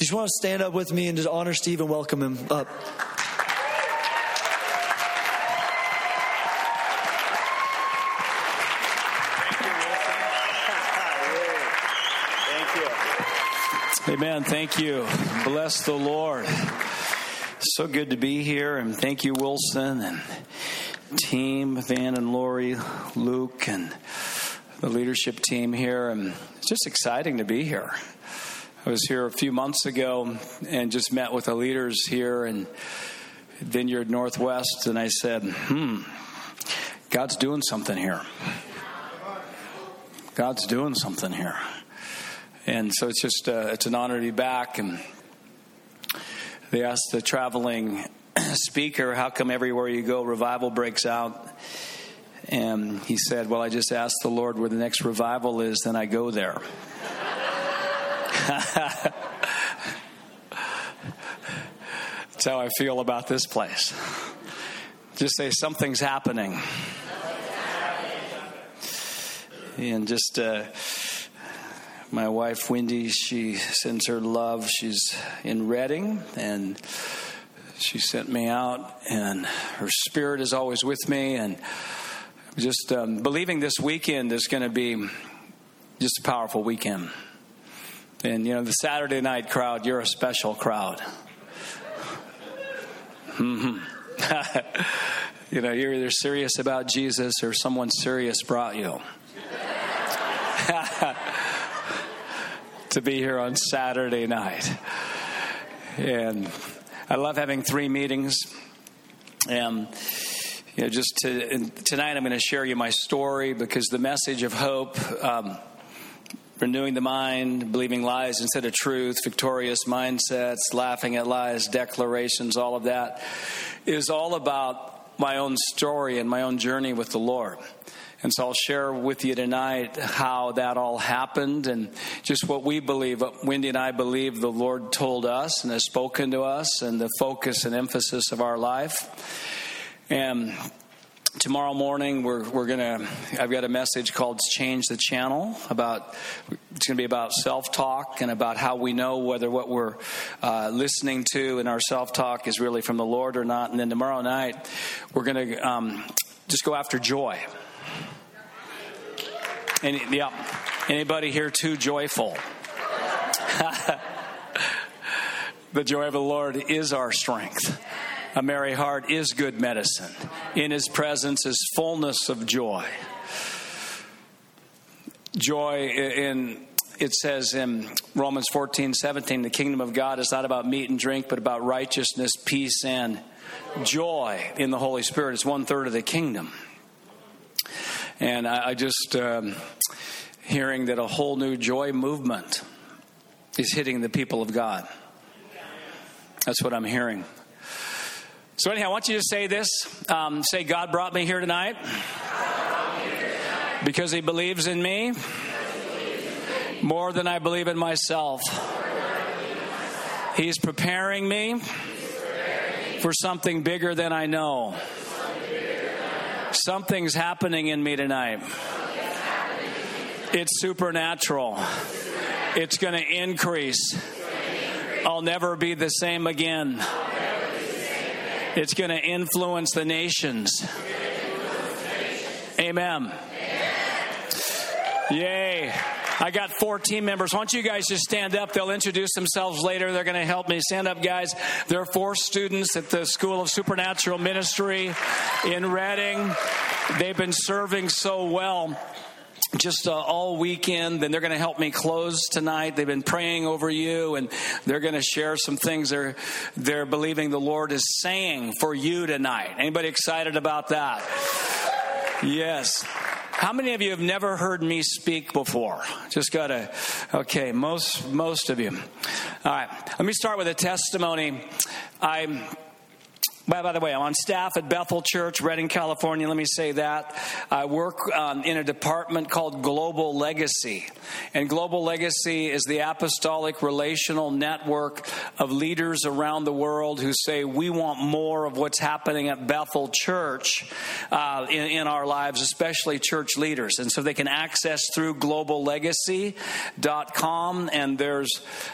just want to stand up with me and just honor Steve and welcome him up. Amen. Thank you. Bless the Lord. So good to be here, and thank you, Wilson and team, Van and Lori, Luke, and the leadership team here. And it's just exciting to be here. I was here a few months ago and just met with the leaders here in Vineyard Northwest, and I said, "Hmm, God's doing something here. God's doing something here." And so it's just uh, it's an honor to be back. And they asked the traveling speaker, "How come everywhere you go, revival breaks out?" And he said, "Well, I just asked the Lord where the next revival is, then I go there." That's how I feel about this place. Just say something's happening. And just. Uh, my wife Wendy, she sends her love. She's in Redding and she sent me out, and her spirit is always with me. And just um, believing this weekend is going to be just a powerful weekend. And you know, the Saturday night crowd, you're a special crowd. Mm-hmm. you know, you're either serious about Jesus or someone serious brought you. to be here on Saturday night. And I love having three meetings. And you know, just to, tonight, I'm going to share you my story because the message of hope, um, renewing the mind, believing lies instead of truth, victorious mindsets, laughing at lies, declarations, all of that is all about my own story and my own journey with the Lord. And so I'll share with you tonight how that all happened and just what we believe, what Wendy and I believe the Lord told us and has spoken to us and the focus and emphasis of our life. And tomorrow morning we're, we're gonna i've got a message called change the channel about it's gonna be about self-talk and about how we know whether what we're uh, listening to in our self-talk is really from the lord or not and then tomorrow night we're gonna um, just go after joy yeah. Anybody here too joyful? the joy of the Lord is our strength. A merry heart is good medicine. In his presence is fullness of joy. Joy in it says in Romans 14, 17, the kingdom of God is not about meat and drink, but about righteousness, peace, and joy in the Holy Spirit. It's one third of the kingdom. And I, I just um, hearing that a whole new joy movement is hitting the people of God. That's what I'm hearing. So, anyhow, I want you to say this um, say, God brought me here tonight because He believes in me more than I believe in myself. He's preparing me for something bigger than I know. Something's happening in me tonight. It's supernatural. It's going to increase. I'll never be the same again. It's going to influence the nations. Amen. Yay. I got four team members. Why don't you guys just stand up? They'll introduce themselves later. They're going to help me. Stand up, guys. There are four students at the School of Supernatural Ministry in Redding. They've been serving so well just uh, all weekend. Then they're going to help me close tonight. They've been praying over you, and they're going to share some things they're they're believing the Lord is saying for you tonight. Anybody excited about that? Yes. How many of you have never heard me speak before? Just got to, okay, most, most of you. All right, let me start with a testimony. I by, by, the way, I'm on staff at Bethel Church, Redding, California. Let me say that. I work um, in a department called Global Legacy. And Global Legacy is the apostolic relational network of leaders around the world who say, we want more of what's happening at Bethel Church uh, in, in our lives, especially church leaders. And so they can access through globallegacy.com. And there's,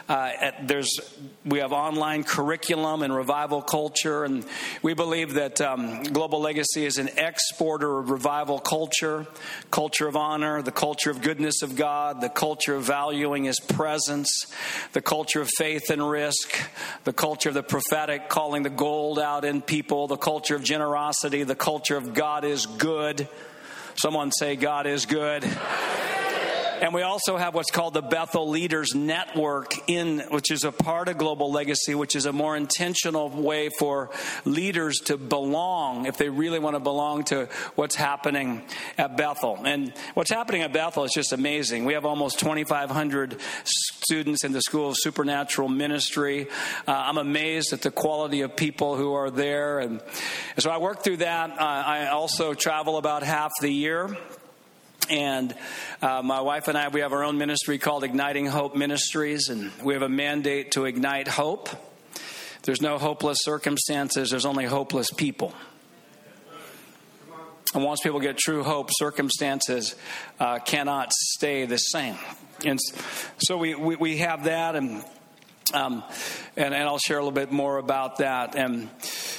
uh, there's, we have online curriculum and revival culture and we believe that um, Global Legacy is an exporter of revival culture, culture of honor, the culture of goodness of God, the culture of valuing His presence, the culture of faith and risk, the culture of the prophetic, calling the gold out in people, the culture of generosity, the culture of God is good. Someone say, God is good. And we also have what's called the Bethel Leaders Network, in which is a part of Global Legacy, which is a more intentional way for leaders to belong if they really want to belong to what's happening at Bethel. And what's happening at Bethel is just amazing. We have almost 2,500 students in the School of Supernatural Ministry. Uh, I'm amazed at the quality of people who are there, and, and so I work through that. Uh, I also travel about half the year. And uh, my wife and I, we have our own ministry called Igniting Hope Ministries, and we have a mandate to ignite hope. There's no hopeless circumstances, there's only hopeless people. And once people get true hope, circumstances uh, cannot stay the same. And so we, we, we have that, and, um, and, and I'll share a little bit more about that. And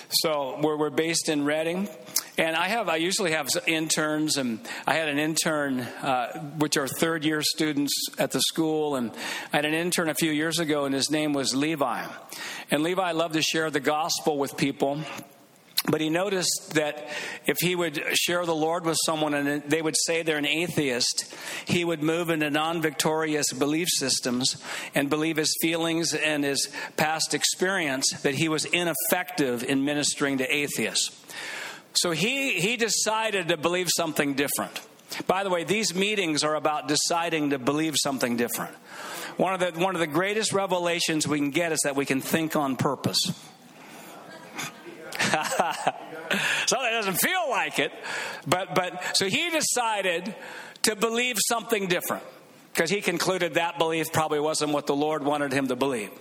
so we're, we're based in Redding. And I have, I usually have interns, and I had an intern, uh, which are third year students at the school, and I had an intern a few years ago, and his name was Levi. And Levi loved to share the gospel with people. But he noticed that if he would share the Lord with someone and they would say they're an atheist, he would move into non victorious belief systems and believe his feelings and his past experience that he was ineffective in ministering to atheists. So he, he decided to believe something different. By the way, these meetings are about deciding to believe something different. One of the, one of the greatest revelations we can get is that we can think on purpose. so that doesn't feel like it, but, but so he decided to believe something different because he concluded that belief probably wasn't what the Lord wanted him to believe.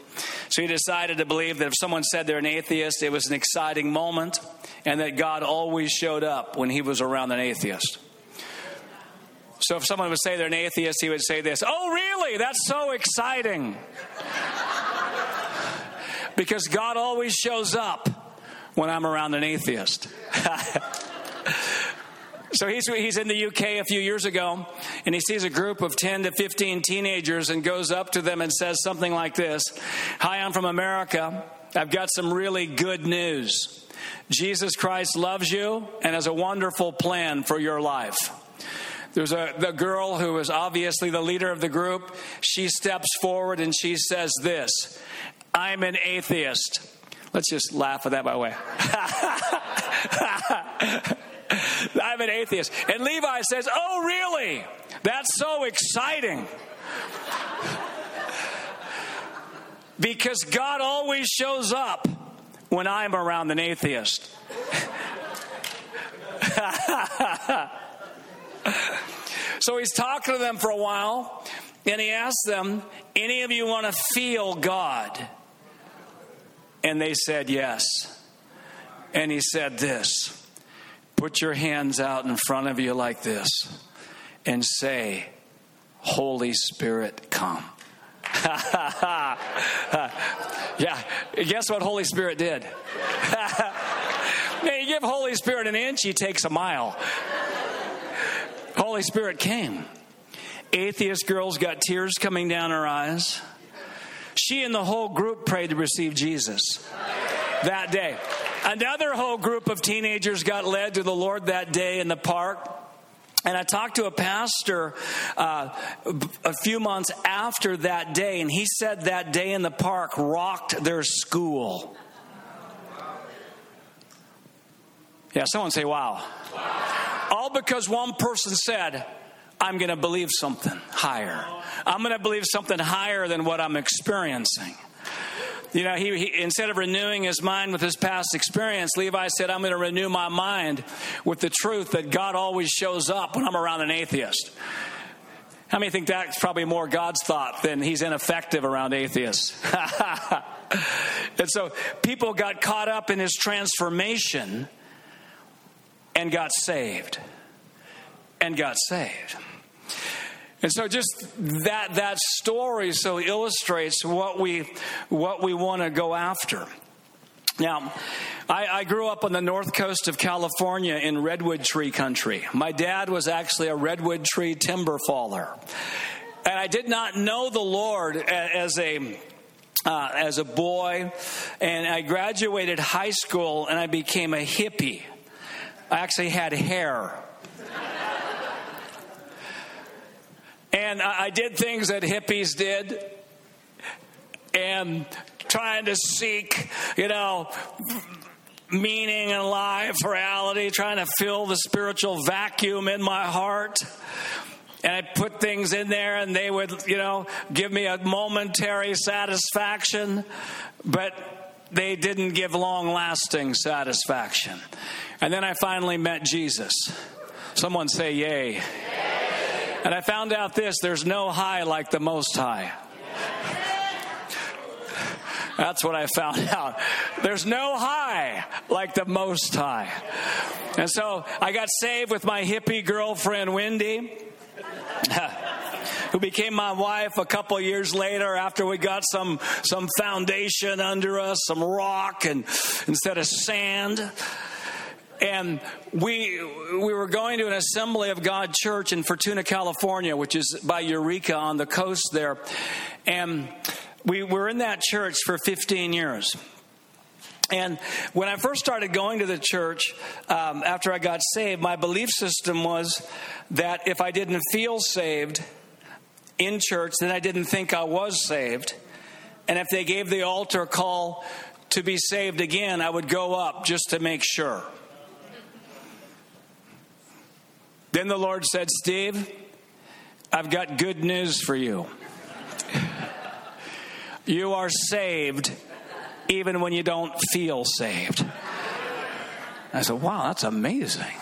So he decided to believe that if someone said they're an atheist, it was an exciting moment and that God always showed up when he was around an atheist. So if someone would say they're an atheist, he would say this Oh, really? That's so exciting. because God always shows up when I'm around an atheist. So he's, he's in the UK a few years ago, and he sees a group of 10 to 15 teenagers and goes up to them and says something like this Hi, I'm from America. I've got some really good news. Jesus Christ loves you and has a wonderful plan for your life. There's a the girl who is obviously the leader of the group. She steps forward and she says this I'm an atheist. Let's just laugh at that, by the way. I'm an atheist. And Levi says, Oh, really? That's so exciting. because God always shows up when I'm around an atheist. so he's talking to them for a while, and he asks them, Any of you want to feel God? And they said, Yes. And he said this Put your hands out in front of you like this and say, Holy Spirit, come. yeah, guess what Holy Spirit did? Man, you give Holy Spirit an inch, he takes a mile. Holy Spirit came. Atheist girls got tears coming down her eyes. She and the whole group prayed to receive Jesus that day. Another whole group of teenagers got led to the Lord that day in the park. And I talked to a pastor uh, a few months after that day, and he said that day in the park rocked their school. Yeah, someone say, wow. wow. All because one person said, I'm going to believe something higher. I'm going to believe something higher than what I'm experiencing. You know, he, he, instead of renewing his mind with his past experience, Levi said, I'm going to renew my mind with the truth that God always shows up when I'm around an atheist. How many think that's probably more God's thought than he's ineffective around atheists? and so people got caught up in his transformation and got saved. And got saved. And so just that that story so illustrates what we what we want to go after. Now, I, I, grew up on the north coast of California in redwood tree country. My dad was actually a redwood tree timber faller. And I did not know the Lord as a uh, as a boy, and I graduated high school and I became a hippie. I actually had hair. And I did things that hippies did, and trying to seek, you know, meaning in life, reality, trying to fill the spiritual vacuum in my heart. And I'd put things in there and they would, you know, give me a momentary satisfaction, but they didn't give long lasting satisfaction. And then I finally met Jesus. Someone say, Yay. Yay. And I found out this there's no high like the Most High. That's what I found out. There's no high like the Most High. And so I got saved with my hippie girlfriend, Wendy. who became my wife a couple years later after we got some some foundation under us, some rock and instead of sand. And we we were going to an Assembly of God church in Fortuna, California, which is by Eureka on the coast there. And we were in that church for 15 years. And when I first started going to the church um, after I got saved, my belief system was that if I didn't feel saved in church, then I didn't think I was saved. And if they gave the altar call to be saved again, I would go up just to make sure. Then the Lord said, Steve, I've got good news for you. You are saved even when you don't feel saved. I said, wow, that's amazing.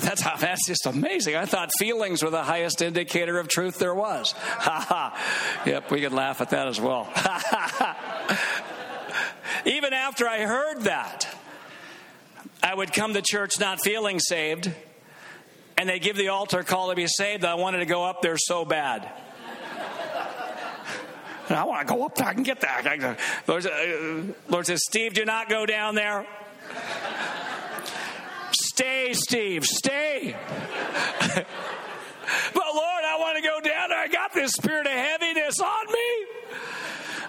That's, that's just amazing. I thought feelings were the highest indicator of truth there was. Ha ha. Yep, we can laugh at that as well. Even after I heard that, I would come to church not feeling saved, and they give the altar call to be saved. I wanted to go up there so bad. I want to go up there. I can get that. Lord, uh, Lord says, Steve, do not go down there. stay, Steve, stay. but Lord, I want to go down there. I got this spirit of heaviness on me.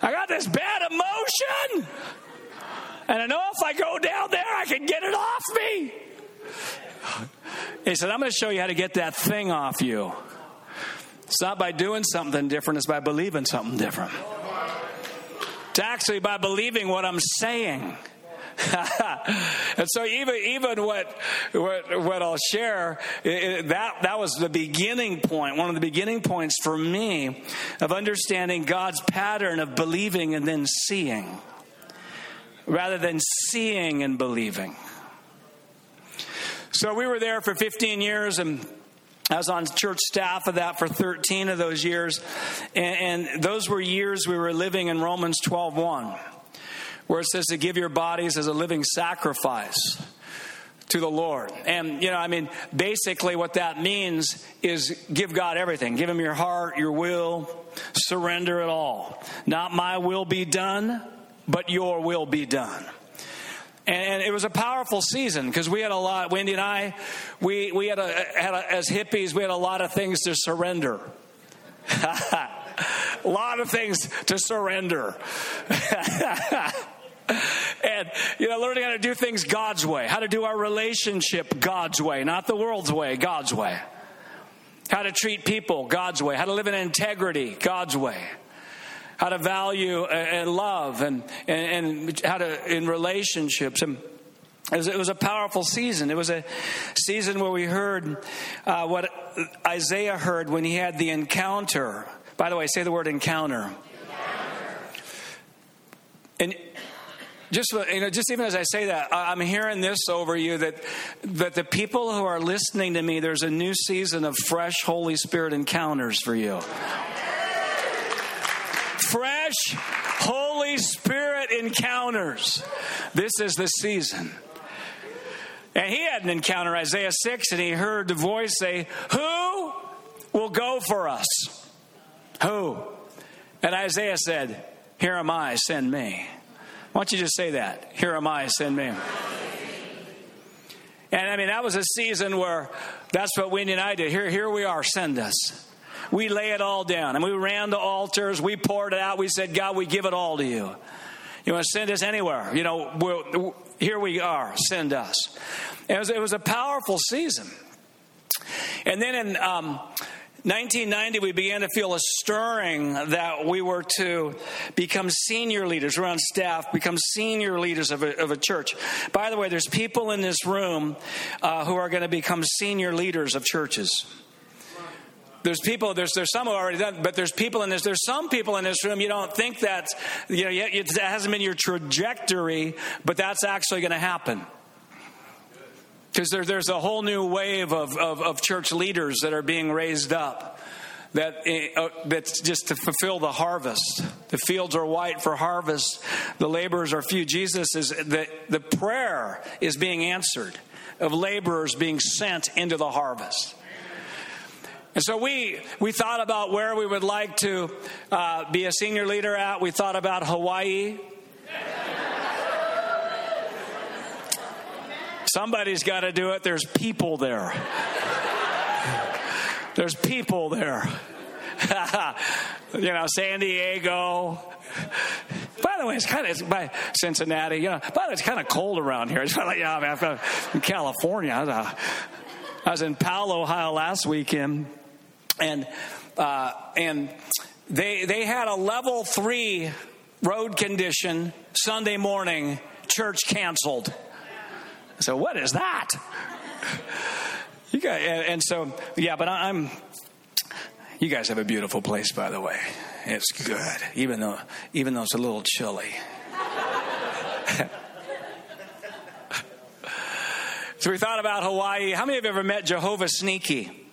I got this bad emotion. And I know if I go down there, I can get it off me. He said, I'm going to show you how to get that thing off you. It's not by doing something different, it's by believing something different. It's actually by believing what I'm saying. and so even even what what, what I'll share it, that that was the beginning point one of the beginning points for me of understanding God's pattern of believing and then seeing rather than seeing and believing so we were there for 15 years and I was on church staff of that for 13 of those years. And, and those were years we were living in Romans 12 1, where it says to give your bodies as a living sacrifice to the Lord. And, you know, I mean, basically what that means is give God everything. Give Him your heart, your will, surrender it all. Not my will be done, but your will be done. And it was a powerful season because we had a lot, Wendy and I, we, we had, a, had a, as hippies, we had a lot of things to surrender. a lot of things to surrender. and you know learning how to do things god's way how to do our relationship god's way not the world's way god's way how to treat people god's way how to live in integrity god's way how to value and love and, and, and how to in relationships. And it was, it was, a powerful season. It was a season where we heard uh, what Isaiah heard when he had the encounter. By the way, say the word encounter. and just you know, just even as I say that, I'm hearing this over you that that the people who are listening to me, there's a new season of fresh Holy Spirit encounters for you. Fresh Holy Spirit encounters. This is the season. And he had an encounter, Isaiah 6, and he heard the voice say, Who will go for us? Who? And Isaiah said, Here am I, send me. Why don't you just say that? Here am I, send me. And I mean, that was a season where that's what we and I did. Here, here we are, send us. We lay it all down. And we ran to altars, we poured it out. We said, God, we give it all to you. You want to send us anywhere? You know, we'll, here we are, send us. It was, it was a powerful season. And then in um, 1990, we began to feel a stirring that we were to become senior leaders. We're on staff, become senior leaders of a, of a church. By the way, there's people in this room uh, who are going to become senior leaders of churches. There's people, there's, there's some who already done, but there's people in this, there's some people in this room, you don't think that, you know, yet it hasn't been your trajectory, but that's actually going to happen. Because there, there's a whole new wave of, of, of, church leaders that are being raised up. That, uh, that's just to fulfill the harvest. The fields are white for harvest. The laborers are few. Jesus is the, the prayer is being answered of laborers being sent into the harvest. And so we we thought about where we would like to uh, be a senior leader at. We thought about Hawaii. Somebody's got to do it. There's people there. There's people there. you know, San Diego. By the way, it's kind of by Cincinnati. You know, by the way, it's kind of cold around here. It's kind of like, yeah, I'm in California. I was, uh, I was in Powell, Ohio last weekend, and uh, and they they had a level three road condition Sunday morning. Church canceled. So what is that? You guys, and so yeah, but I'm. You guys have a beautiful place, by the way. It's good, even though even though it's a little chilly. so we thought about Hawaii. How many of you have ever met Jehovah Sneaky?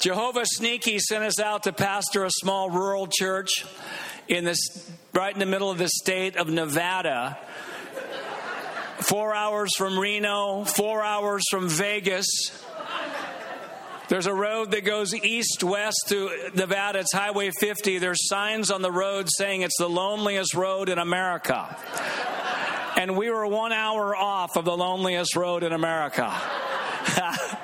Jehovah Sneaky sent us out to pastor a small rural church in this right in the middle of the state of Nevada. Four hours from Reno, four hours from Vegas. There's a road that goes east west to Nevada. It's Highway 50. There's signs on the road saying it's the loneliest road in America. And we were one hour off of the loneliest road in America.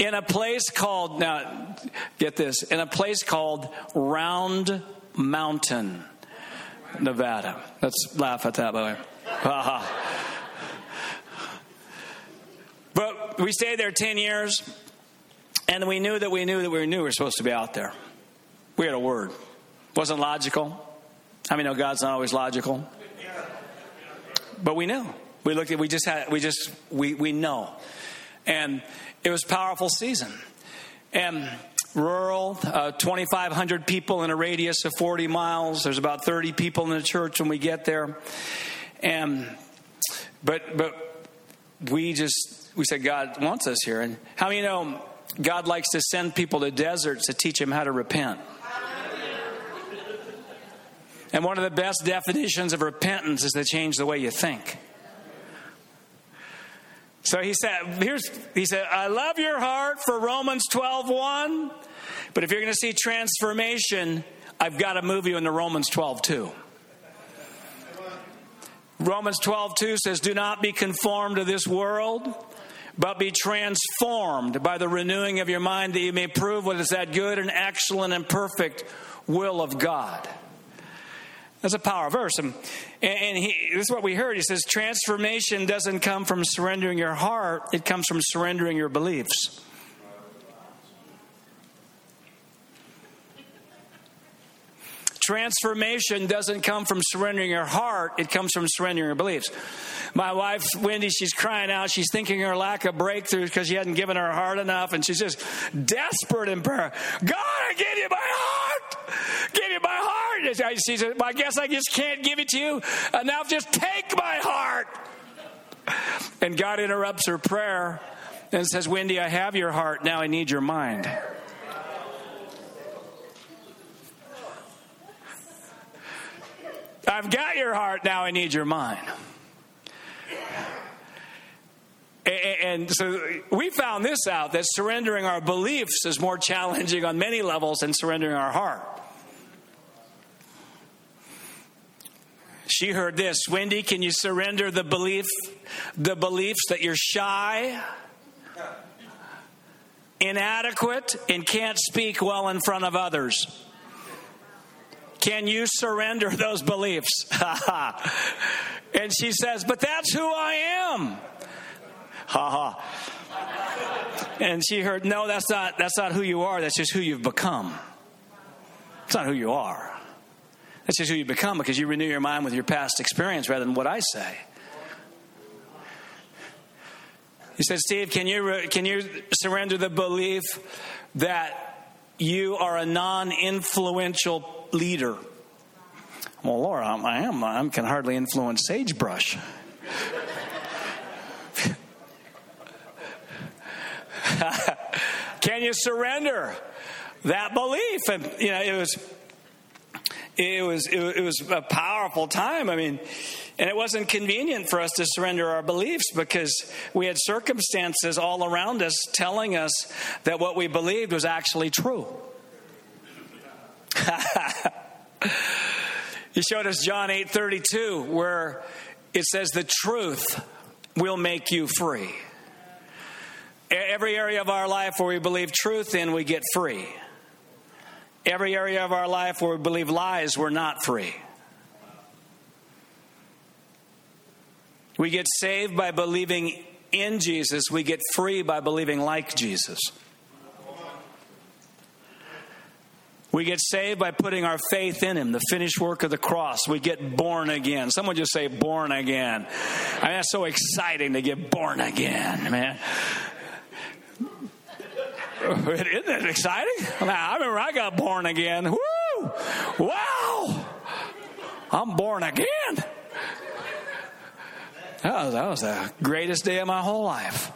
in a place called, now get this, in a place called Round Mountain. Nevada. Let's laugh at that, by the way. but we stayed there 10 years, and we knew that we knew that we knew we were supposed to be out there. We had a word. Wasn't logical. I mean, no, God's not always logical. But we knew. We looked at, we just had, we just, we, we know. And it was powerful season. And rural, uh, 2,500 people in a radius of 40 miles. There's about 30 people in the church when we get there. And, but, but we just, we said, God wants us here. And how many know God likes to send people to deserts to teach them how to repent? And one of the best definitions of repentance is to change the way you think. So he said, here's, he said, I love your heart for Romans 12, 1. But if you're going to see transformation, I've got to move you into Romans 12, 2. Romans 12, 2 says, Do not be conformed to this world, but be transformed by the renewing of your mind that you may prove what is that good and excellent and perfect will of God. That's a power verse. And, and he, this is what we heard. He says, Transformation doesn't come from surrendering your heart, it comes from surrendering your beliefs. Transformation doesn't come from surrendering your heart, it comes from surrendering your beliefs. My wife, Wendy, she's crying out. She's thinking her lack of breakthrough because she hadn't given her heart enough, and she's just desperate in prayer. God, I give you my heart. Give you my heart. She said, well, I guess I just can't give it to you. And now just take my heart. And God interrupts her prayer and says, Wendy, I have your heart. Now I need your mind. I've got your heart. Now I need your mind. And so we found this out that surrendering our beliefs is more challenging on many levels than surrendering our heart. She heard this Wendy, can you surrender the belief, the beliefs that you're shy, inadequate, and can't speak well in front of others? Can you surrender those beliefs? and she says, But that's who I am. Ha ha. And she heard, No, that's not, that's not who you are. That's just who you've become. It's not who you are. That's just who you become because you renew your mind with your past experience rather than what I say. He said, Steve, can you, can you surrender the belief that you are a non influential leader. Well, Lord, I am. I can hardly influence sagebrush. can you surrender that belief? And you know, it was it was it was a powerful time. I mean, and it wasn't convenient for us to surrender our beliefs because we had circumstances all around us telling us that what we believed was actually true. he showed us John 8 32, where it says, The truth will make you free. Every area of our life where we believe truth in, we get free. Every area of our life where we believe lies, we're not free. We get saved by believing in Jesus, we get free by believing like Jesus. We get saved by putting our faith in Him, the finished work of the cross. We get born again. Someone just say, born again. I mean, that's so exciting to get born again, man. Isn't it exciting? Now, I remember I got born again. Woo! Wow! I'm born again. That was, that was the greatest day of my whole life.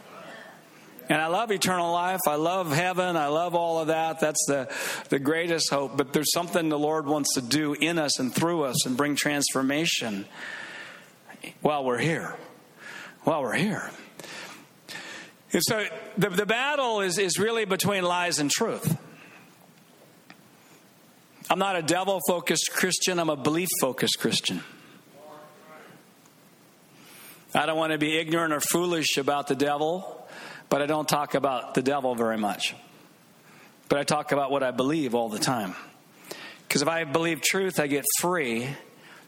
And I love eternal life. I love heaven. I love all of that. That's the, the greatest hope. But there's something the Lord wants to do in us and through us and bring transformation while we're here. While we're here. And so the, the battle is, is really between lies and truth. I'm not a devil focused Christian, I'm a belief focused Christian. I don't want to be ignorant or foolish about the devil but I don't talk about the devil very much. But I talk about what I believe all the time. Because if I believe truth, I get free.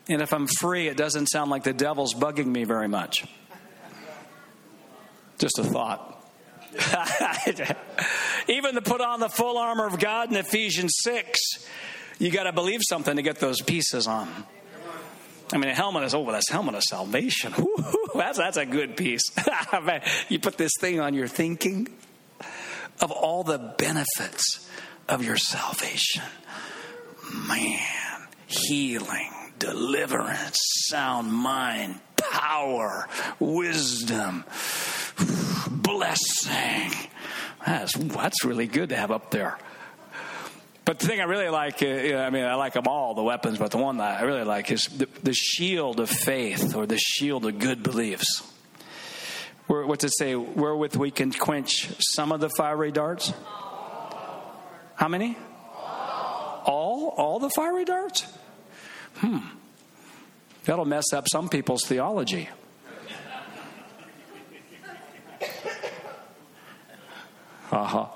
And if I'm free, it doesn't sound like the devil's bugging me very much. Just a thought. Even to put on the full armor of God in Ephesians 6, you got to believe something to get those pieces on. I mean, a helmet is, oh, well, that's helmet of salvation. that's, that's a good piece. you put this thing on your thinking of all the benefits of your salvation. Man, healing, deliverance, sound mind, power, wisdom, blessing. That's, that's really good to have up there. But the thing I really like, uh, I mean, I like them all, the weapons, but the one that I really like is the, the shield of faith or the shield of good beliefs. Where, what's it say? Wherewith we can quench some of the fiery darts? How many? All? All the fiery darts? Hmm. That'll mess up some people's theology. Uh huh.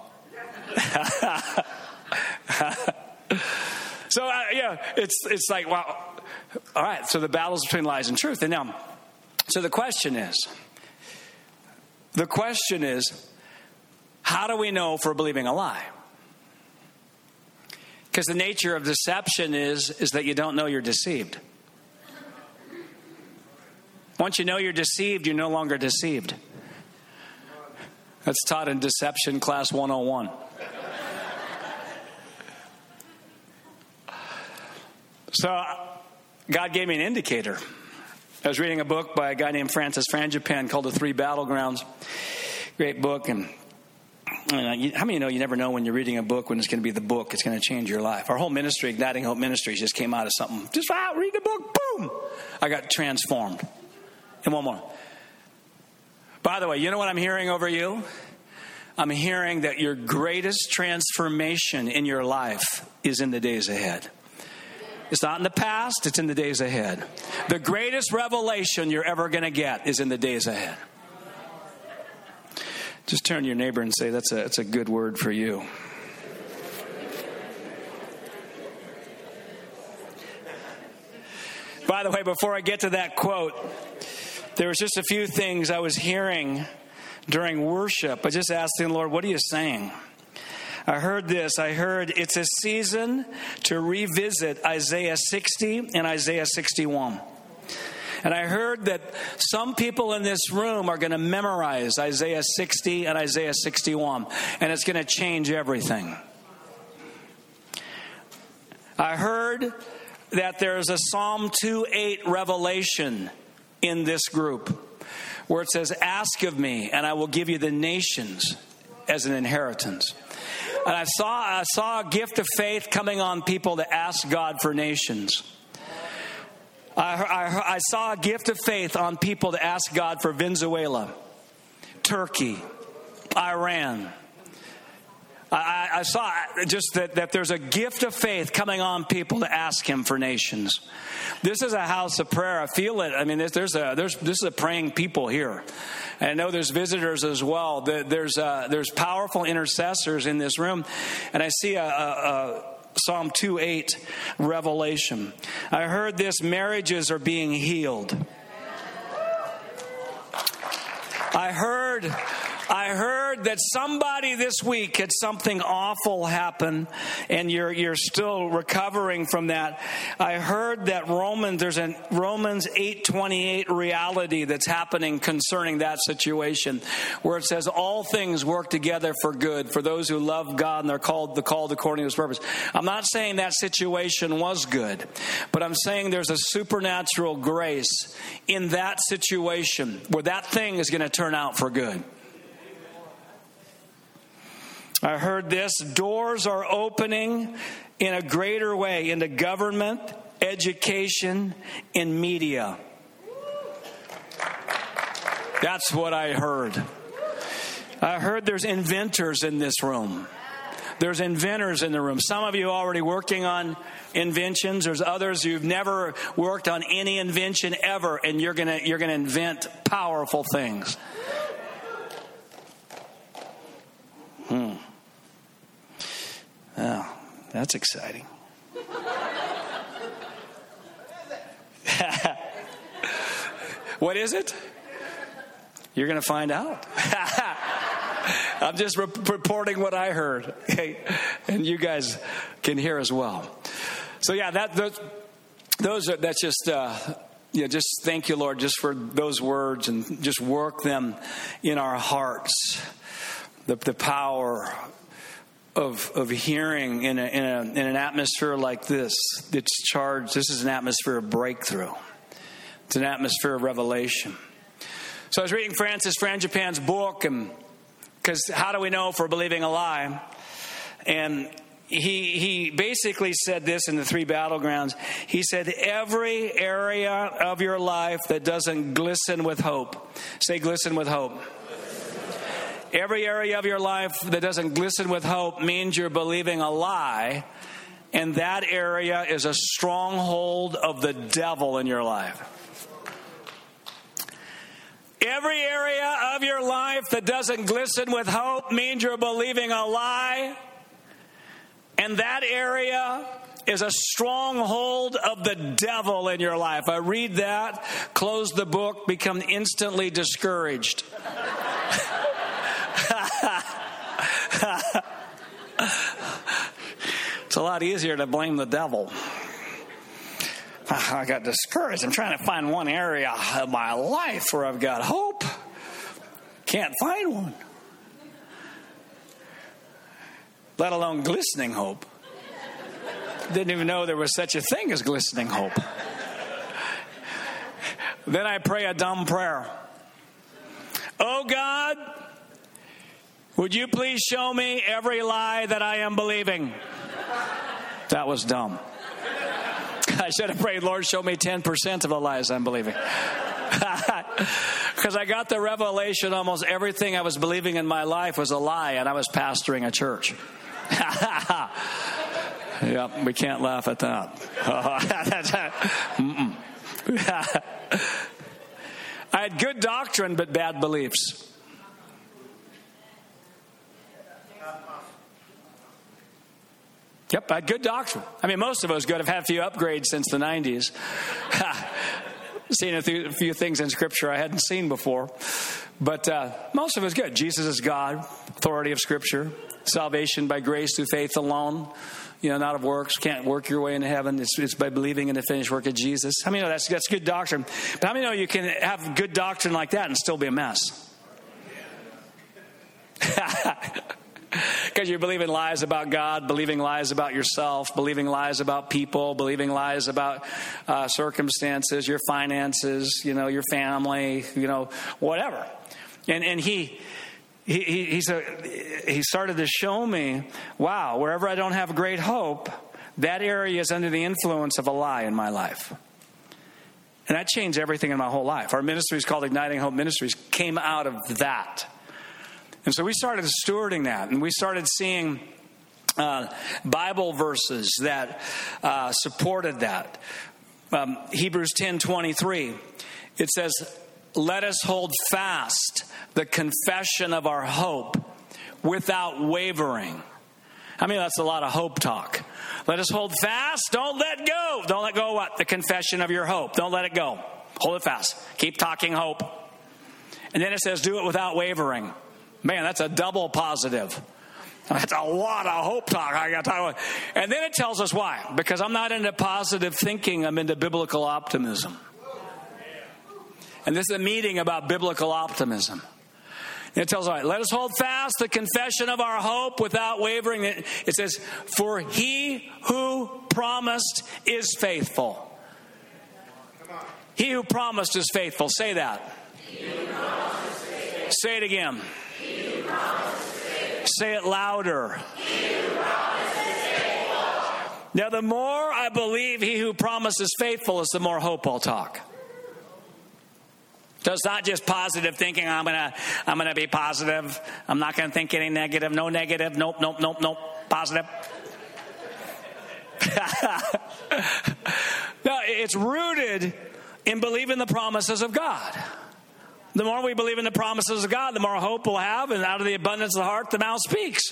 Uh, it's it's like wow. All right, so the battle's between lies and truth, and now, so the question is, the question is, how do we know if we're believing a lie? Because the nature of deception is is that you don't know you're deceived. Once you know you're deceived, you're no longer deceived. That's taught in Deception Class 101. So, uh, God gave me an indicator. I was reading a book by a guy named Francis Frangipane called The Three Battlegrounds. Great book. And, and uh, how many you know you never know when you're reading a book when it's going to be the book it's going to change your life? Our whole ministry, Igniting Hope Ministries, just came out of something. Just out, read the book, boom! I got transformed. And one more. By the way, you know what I'm hearing over you? I'm hearing that your greatest transformation in your life is in the days ahead. It's not in the past, it's in the days ahead. The greatest revelation you're ever going to get is in the days ahead. Just turn to your neighbor and say, That's a, that's a good word for you. By the way, before I get to that quote, there was just a few things I was hearing during worship. I just asked the Lord, What are you saying? I heard this. I heard it's a season to revisit Isaiah 60 and Isaiah 61. And I heard that some people in this room are going to memorize Isaiah 60 and Isaiah 61, and it's going to change everything. I heard that there's a Psalm 2 8 revelation in this group where it says, Ask of me, and I will give you the nations as an inheritance. And I saw, I saw a gift of faith coming on people to ask God for nations. I, I, I saw a gift of faith on people to ask God for Venezuela, Turkey, Iran. I, I, saw just that, that there's a gift of faith coming on people to ask Him for nations. This is a house of prayer. I feel it. I mean, there's, there's a there's this is a praying people here. And I know there's visitors as well. There's uh, there's powerful intercessors in this room, and I see a, a, a Psalm 2 8 revelation. I heard this marriages are being healed. I heard I heard that somebody this week had something awful happen and you're, you're still recovering from that. I heard that Romans, there's a Romans 828 reality that's happening concerning that situation where it says all things work together for good for those who love God and they're called, the called according to his purpose. I'm not saying that situation was good, but I'm saying there's a supernatural grace in that situation where that thing is going to turn out for good. I heard this doors are opening in a greater way into government, education, and media. That's what I heard. I heard there's inventors in this room. There's inventors in the room. Some of you already working on inventions. There's others who've never worked on any invention ever, and you're gonna you're gonna invent powerful things. Oh, that's exciting. what is it? You're going to find out. I'm just re- reporting what I heard, and you guys can hear as well. So yeah, that those, those are that's just. Uh, yeah, just thank you, Lord, just for those words and just work them in our hearts. The, the power of, of hearing in, a, in, a, in an atmosphere like this it's charged this is an atmosphere of breakthrough. It's an atmosphere of revelation. So i was reading francis frangipane's book and because how do we know if we're believing a lie? And he, he basically said this in the three battlegrounds. He said, Every area of your life that doesn't glisten with hope, say, glisten with hope Every area of your life that doesn't glisten with hope means you're believing a lie, and that area is a stronghold of the devil in your life. Every area of your life that doesn't glisten with hope means you're believing a lie, and that area is a stronghold of the devil in your life. I read that, close the book, become instantly discouraged. it's a lot easier to blame the devil. Ah, I got discouraged. I'm trying to find one area of my life where I've got hope. Can't find one. Let alone glistening hope. Didn't even know there was such a thing as glistening hope. then I pray a dumb prayer. Oh God, would you please show me every lie that I am believing? That was dumb. I should have prayed, Lord, show me 10% of the lies I'm believing. Because I got the revelation almost everything I was believing in my life was a lie, and I was pastoring a church. yep, we can't laugh at that. I had good doctrine, but bad beliefs. Yep, I had good doctrine. I mean, most of us good. have had a few upgrades since the 90s. seen a few, a few, things in Scripture I hadn't seen before. But uh, most of us good. Jesus is God, authority of Scripture, salvation by grace through faith alone. You know, not of works. Can't work your way into heaven. It's, it's by believing in the finished work of Jesus. I mean, that's that's good doctrine. But how many know you can have good doctrine like that and still be a mess? Because you're believing lies about God, believing lies about yourself, believing lies about people, believing lies about uh, circumstances, your finances, you know, your family, you know, whatever. And, and he, he, he, he's a, he started to show me, wow, wherever I don't have great hope, that area is under the influence of a lie in my life. And that changed everything in my whole life. Our ministry is called Igniting Hope Ministries, came out of that. And so we started stewarding that, and we started seeing uh, Bible verses that uh, supported that. Um, Hebrews ten twenty three, it says, "Let us hold fast the confession of our hope without wavering." I mean, that's a lot of hope talk. Let us hold fast. Don't let go. Don't let go. What the confession of your hope. Don't let it go. Hold it fast. Keep talking hope. And then it says, "Do it without wavering." Man, that's a double positive. That's a lot of hope talk I got to talk about. And then it tells us why. Because I'm not into positive thinking, I'm into biblical optimism. And this is a meeting about biblical optimism. It tells us, right, let us hold fast the confession of our hope without wavering. It says, For he who promised is faithful. He who promised is faithful. Say that. Say it again. Say it louder. Now, the more I believe he who promises faithful is, the more hope I'll talk. So it's not just positive thinking. I'm gonna, I'm gonna be positive. I'm not gonna think any negative. No negative. Nope, nope, nope, nope. Positive. no, it's rooted in believing the promises of God. The more we believe in the promises of God, the more hope we'll have, and out of the abundance of the heart, the mouth speaks.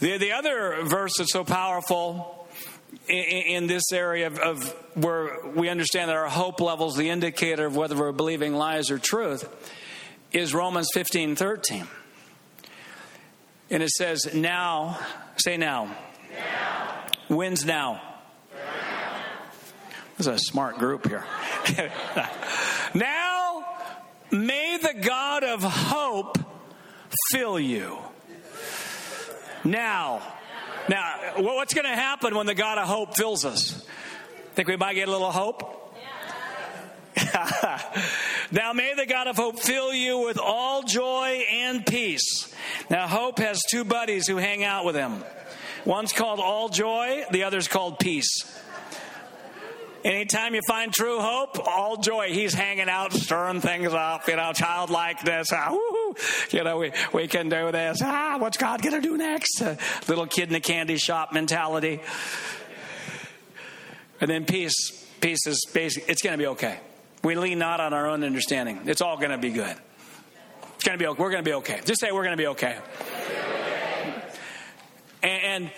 The, the other verse that's so powerful in, in this area of, of, where we understand that our hope level is the indicator of whether we're believing lies or truth is Romans 15 13. And it says, Now, say now. now. When's now? now. This is a smart group here. now, may the God of hope fill you. Now, now, what's going to happen when the God of hope fills us? Think we might get a little hope? now may the God of hope fill you with all joy and peace. Now, hope has two buddies who hang out with him. One's called all joy, the other's called peace. Anytime you find true hope, all joy. He's hanging out, stirring things up, you know, childlikeness. Ah, you know, we, we can do this. Ah, what's God going to do next? Uh, little kid in a candy shop mentality. And then peace. Peace is basic. It's going to be okay. We lean not on our own understanding. It's all going to be good. It's going to be. Okay. We're going to be okay. Just say we're going to be okay. And, and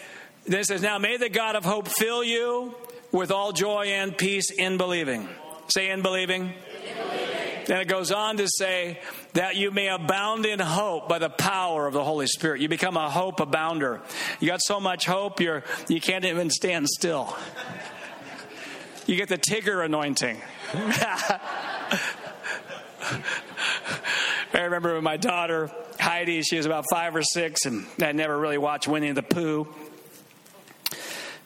then says, "Now may the God of hope fill you with all joy and peace in believing. Say in believing. In believing. And it goes on to say that you may abound in hope by the power of the Holy Spirit. You become a hope abounder. You got so much hope you're you can't even stand still. You get the Tigger anointing. I remember my daughter Heidi, she was about five or six, and I never really watched Winnie the Pooh.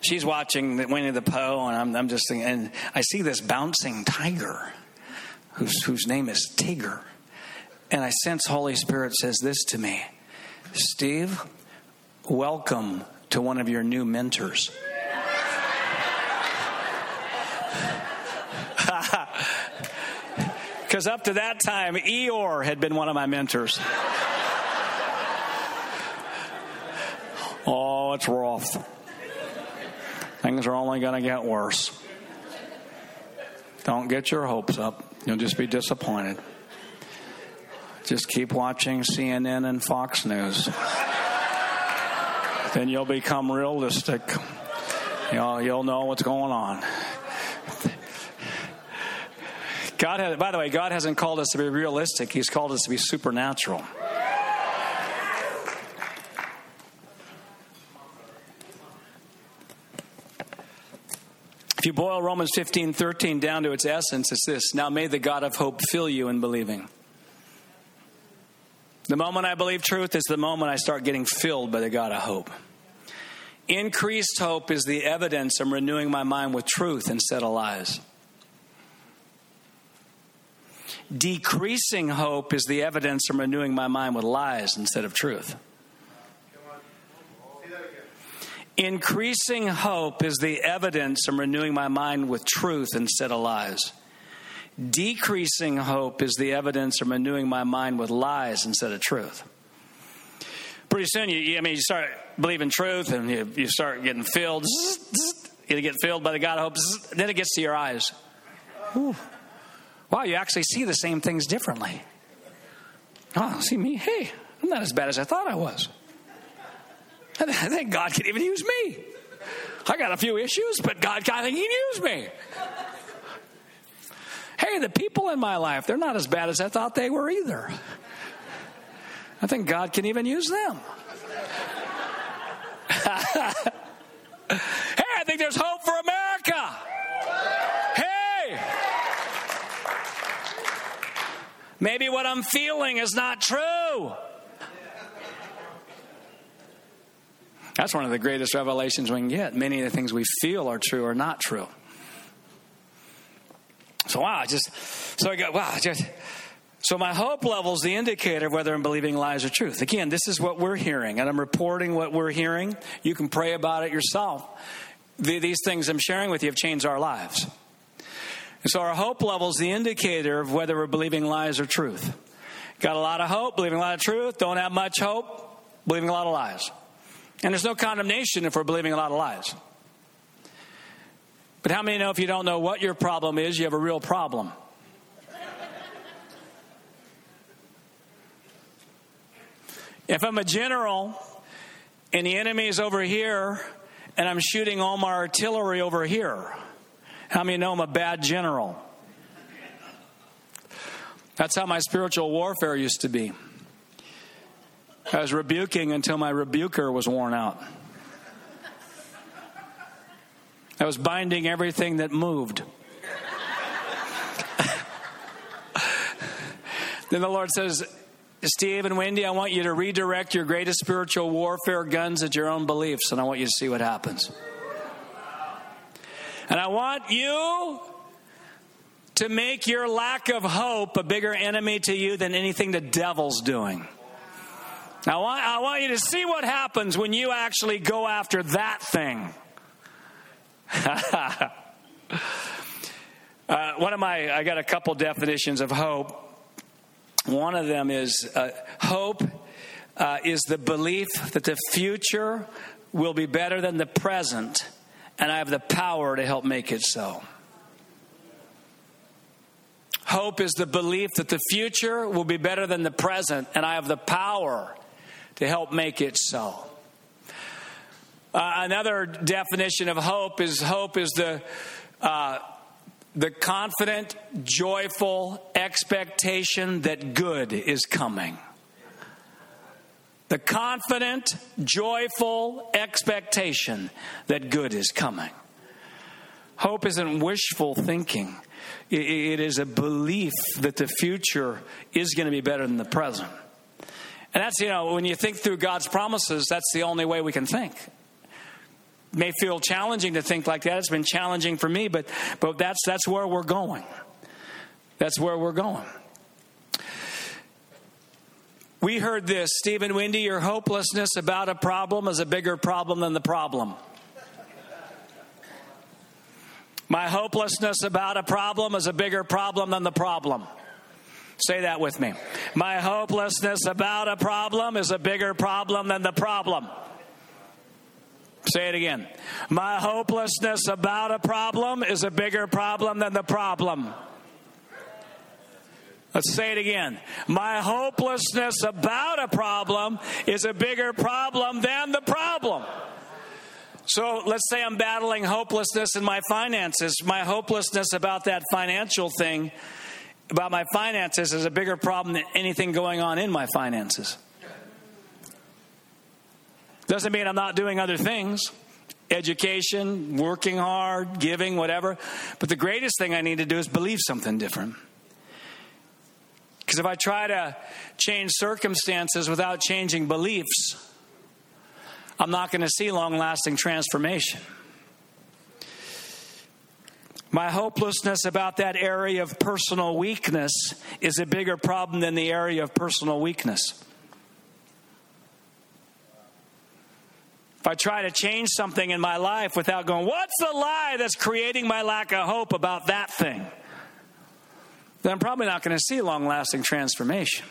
She's watching Winnie the Pooh, and I'm, I'm just thinking, and I see this bouncing tiger whose, whose name is Tigger. And I sense Holy Spirit says this to me Steve, welcome to one of your new mentors. Because up to that time, Eeyore had been one of my mentors. oh, it's rough. Things are only going to get worse. Don't get your hopes up. You'll just be disappointed. Just keep watching CNN and Fox News. then you'll become realistic. You'll, you'll know what's going on. God has, by the way, God hasn't called us to be realistic. He's called us to be supernatural. If you boil Romans 15, 13 down to its essence, it's this. Now may the God of hope fill you in believing. The moment I believe truth is the moment I start getting filled by the God of hope. Increased hope is the evidence I'm renewing my mind with truth instead of lies. Decreasing hope is the evidence I'm renewing my mind with lies instead of truth. Increasing hope is the evidence I'm renewing my mind with truth instead of lies. Decreasing hope is the evidence I'm renewing my mind with lies instead of truth. Pretty soon, you, I mean, you start believing truth and you, you start getting filled. You get filled by the God of hope. Then it gets to your eyes. Ooh wow, you actually see the same things differently. Oh, see me? Hey, I'm not as bad as I thought I was. I think God can even use me. I got a few issues, but God, I think He can use me. Hey, the people in my life, they're not as bad as I thought they were either. I think God can even use them. hey, I think there's hope for America. Hey! Maybe what I'm feeling is not true. That's one of the greatest revelations we can get. Many of the things we feel are true are not true. So wow, just so I got wow, just so my hope level is the indicator of whether I'm believing lies or truth. Again, this is what we're hearing, and I'm reporting what we're hearing. You can pray about it yourself. These things I'm sharing with you have changed our lives. And so our hope level is the indicator of whether we're believing lies or truth. Got a lot of hope, believing a lot of truth, don't have much hope, believing a lot of lies. And there's no condemnation if we're believing a lot of lies. But how many know if you don't know what your problem is, you have a real problem? If I'm a general and the enemy is over here and I'm shooting all my artillery over here, how many know I'm a bad general? That's how my spiritual warfare used to be. I was rebuking until my rebuker was worn out. I was binding everything that moved. then the Lord says, Steve and Wendy, I want you to redirect your greatest spiritual warfare guns at your own beliefs, and I want you to see what happens. And I want you to make your lack of hope a bigger enemy to you than anything the devil's doing. Want, I want you to see what happens when you actually go after that thing. uh, one of my, I got a couple definitions of hope. One of them is uh, hope uh, is the belief that the future will be better than the present and I have the power to help make it so. Hope is the belief that the future will be better than the present, and I have the power to help make it so. Uh, another definition of hope is hope is the uh, the confident, joyful expectation that good is coming. The confident, joyful expectation that good is coming. Hope isn't wishful thinking, it is a belief that the future is going to be better than the present. And that's, you know, when you think through God's promises, that's the only way we can think. may feel challenging to think like that. It's been challenging for me, but, but that's, that's where we're going. That's where we're going. We heard this Steve and Wendy, your hopelessness about a problem is a bigger problem than the problem. My hopelessness about a problem is a bigger problem than the problem. Say that with me. My hopelessness about a problem is a bigger problem than the problem. Say it again. My hopelessness about a problem is a bigger problem than the problem. Let's say it again. My hopelessness about a problem is a bigger problem than the problem. So let's say I'm battling hopelessness in my finances. My hopelessness about that financial thing, about my finances, is a bigger problem than anything going on in my finances. Doesn't mean I'm not doing other things education, working hard, giving, whatever. But the greatest thing I need to do is believe something different. Because if I try to change circumstances without changing beliefs, I'm not going to see long lasting transformation. My hopelessness about that area of personal weakness is a bigger problem than the area of personal weakness. If I try to change something in my life without going, what's the lie that's creating my lack of hope about that thing? Then I'm probably not going to see long lasting transformation.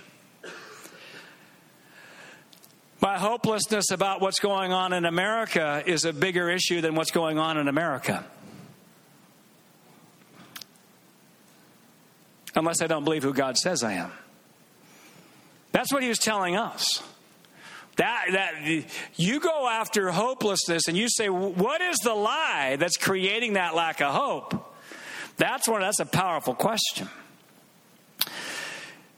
My hopelessness about what's going on in America is a bigger issue than what's going on in America. Unless I don't believe who God says I am. That's what he was telling us. That, that you go after hopelessness and you say, what is the lie that's creating that lack of hope? That's one. That's a powerful question.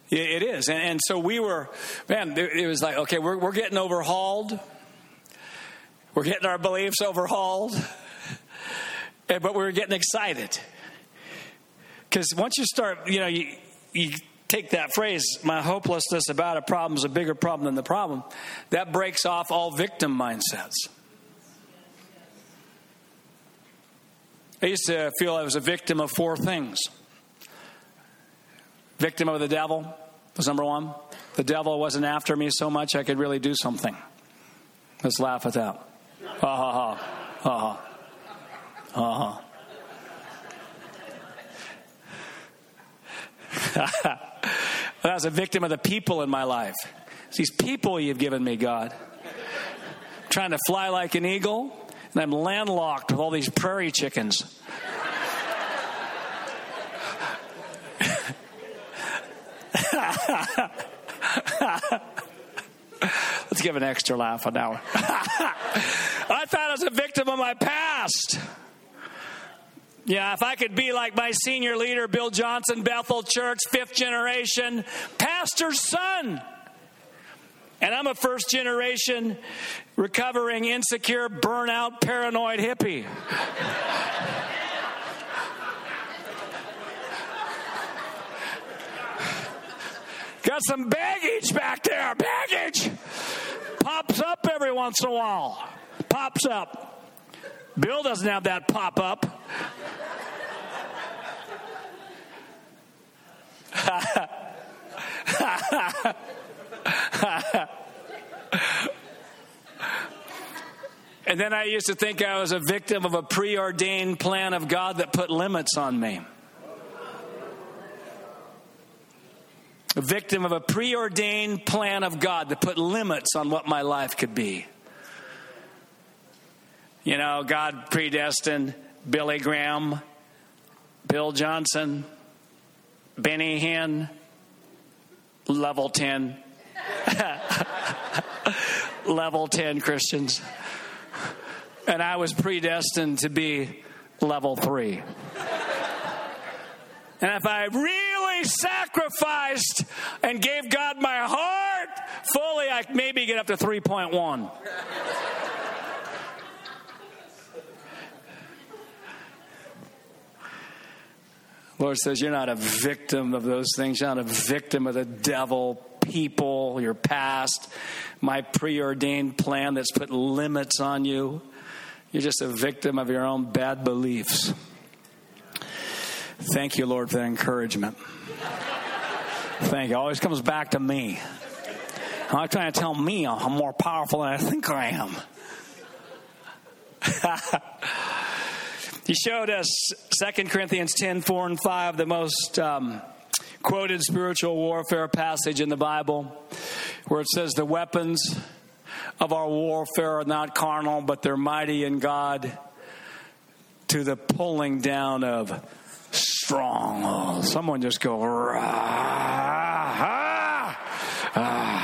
It is. And, and so we were, man, it was like, okay, we're, we're getting overhauled. We're getting our beliefs overhauled. But we are getting excited. Because once you start, you know, you, you take that phrase, my hopelessness about a problem is a bigger problem than the problem, that breaks off all victim mindsets. I used to feel I was a victim of four things Victim of the devil was number one. The devil wasn't after me so much I could really do something. Let's laugh at that. Ha ha ha. Ha ha. Ha ha. I was a victim of the people in my life. It's these people you've given me, God. I'm trying to fly like an eagle, and I'm landlocked with all these prairie chickens. Let's give an extra laugh on that one. I thought I was a victim of my past. Yeah, if I could be like my senior leader, Bill Johnson, Bethel Church, fifth generation, pastor's son. And I'm a first generation, recovering, insecure, burnout, paranoid hippie. Got some baggage back there. Baggage pops up every once in a while. Pops up. Bill doesn't have that pop up. and then I used to think I was a victim of a preordained plan of God that put limits on me. a victim of a preordained plan of God that put limits on what my life could be. You know, God predestined Billy Graham, Bill Johnson, Benny Hinn, level 10. level 10 Christians. And I was predestined to be level 3. And if I really sacrificed and gave God my heart fully, I maybe get up to 3.1. Lord says, You're not a victim of those things. You're not a victim of the devil, people, your past, my preordained plan that's put limits on you. You're just a victim of your own bad beliefs. Thank you, Lord, for that encouragement. Thank you. Always comes back to me. I'm trying to tell me I'm more powerful than I think I am. he showed us 2 Corinthians 10 4 and 5, the most um, quoted spiritual warfare passage in the Bible, where it says, The weapons of our warfare are not carnal, but they're mighty in God to the pulling down of strongholds. Someone just go, rah, ah, ah.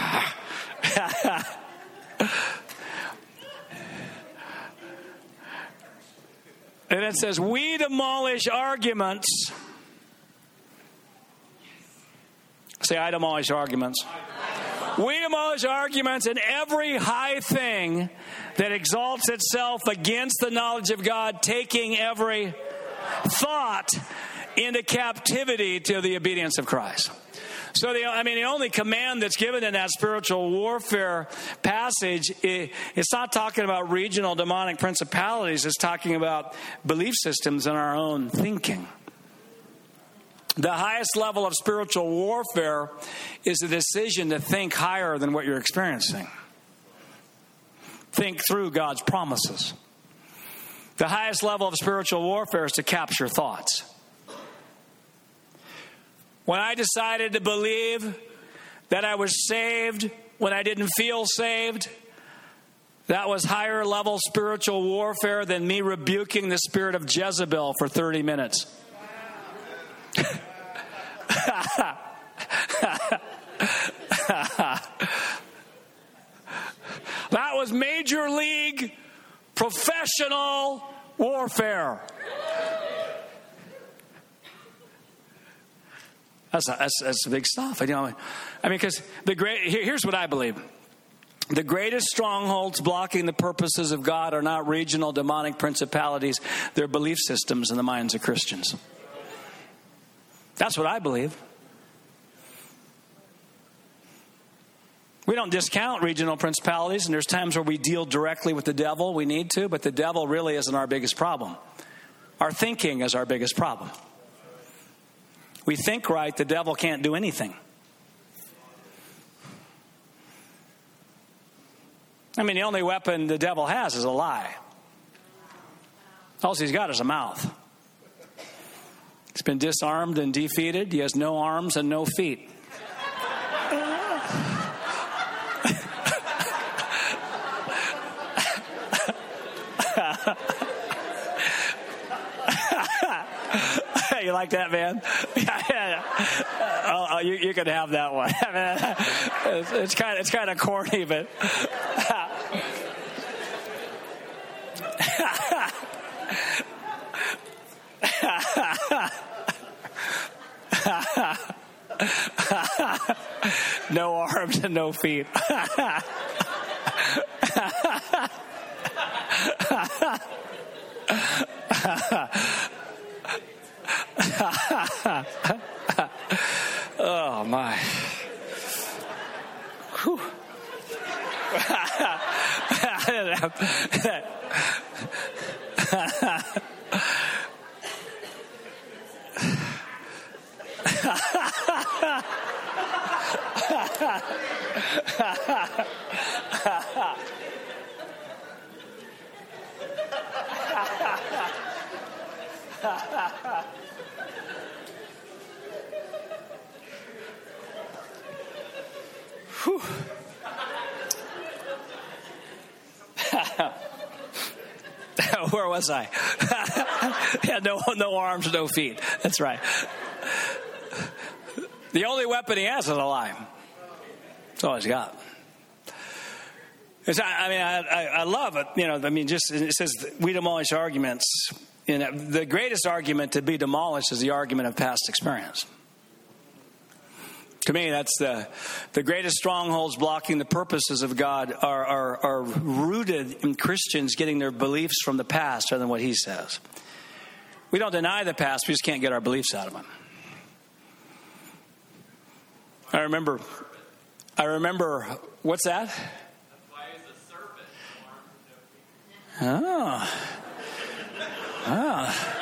And it says, We demolish arguments. Say, I demolish arguments. We demolish arguments and every high thing that exalts itself against the knowledge of God, taking every thought into captivity to the obedience of Christ. So, the, I mean, the only command that's given in that spiritual warfare passage, it, it's not talking about regional demonic principalities, it's talking about belief systems in our own thinking. The highest level of spiritual warfare is the decision to think higher than what you're experiencing. Think through God's promises. The highest level of spiritual warfare is to capture thoughts. When I decided to believe that I was saved when I didn't feel saved, that was higher level spiritual warfare than me rebuking the spirit of Jezebel for 30 minutes. that was major league professional warfare. That's, that's, that's big stuff. I, You know, I mean, because the great here, here's what I believe. The greatest strongholds blocking the purposes of God are not regional demonic principalities, they're belief systems in the minds of Christians. That's what I believe. We don't discount regional principalities, and there's times where we deal directly with the devil. We need to, but the devil really isn't our biggest problem. Our thinking is our biggest problem. We think right, the devil can't do anything. I mean, the only weapon the devil has is a lie. All he's got is a mouth. He's been disarmed and defeated. He has no arms and no feet. you like that, man? yeah, yeah. Oh, oh, you, you can have that one. it's, it's kind of it's kind of corny, but. no arms and no feet. Oh my. Where was I? yeah, no, no arms, no feet. That's right. The only weapon he has is a lie. That's all he's got. It's, I mean, I, I, I, love it. You know, I mean, just it says we demolish arguments. You know, the greatest argument to be demolished is the argument of past experience. To me, that's the, the greatest strongholds blocking the purposes of God are, are, are rooted in Christians getting their beliefs from the past rather than what He says. We don't deny the past, we just can't get our beliefs out of them. I remember, I remember, what's that? Oh. Ah.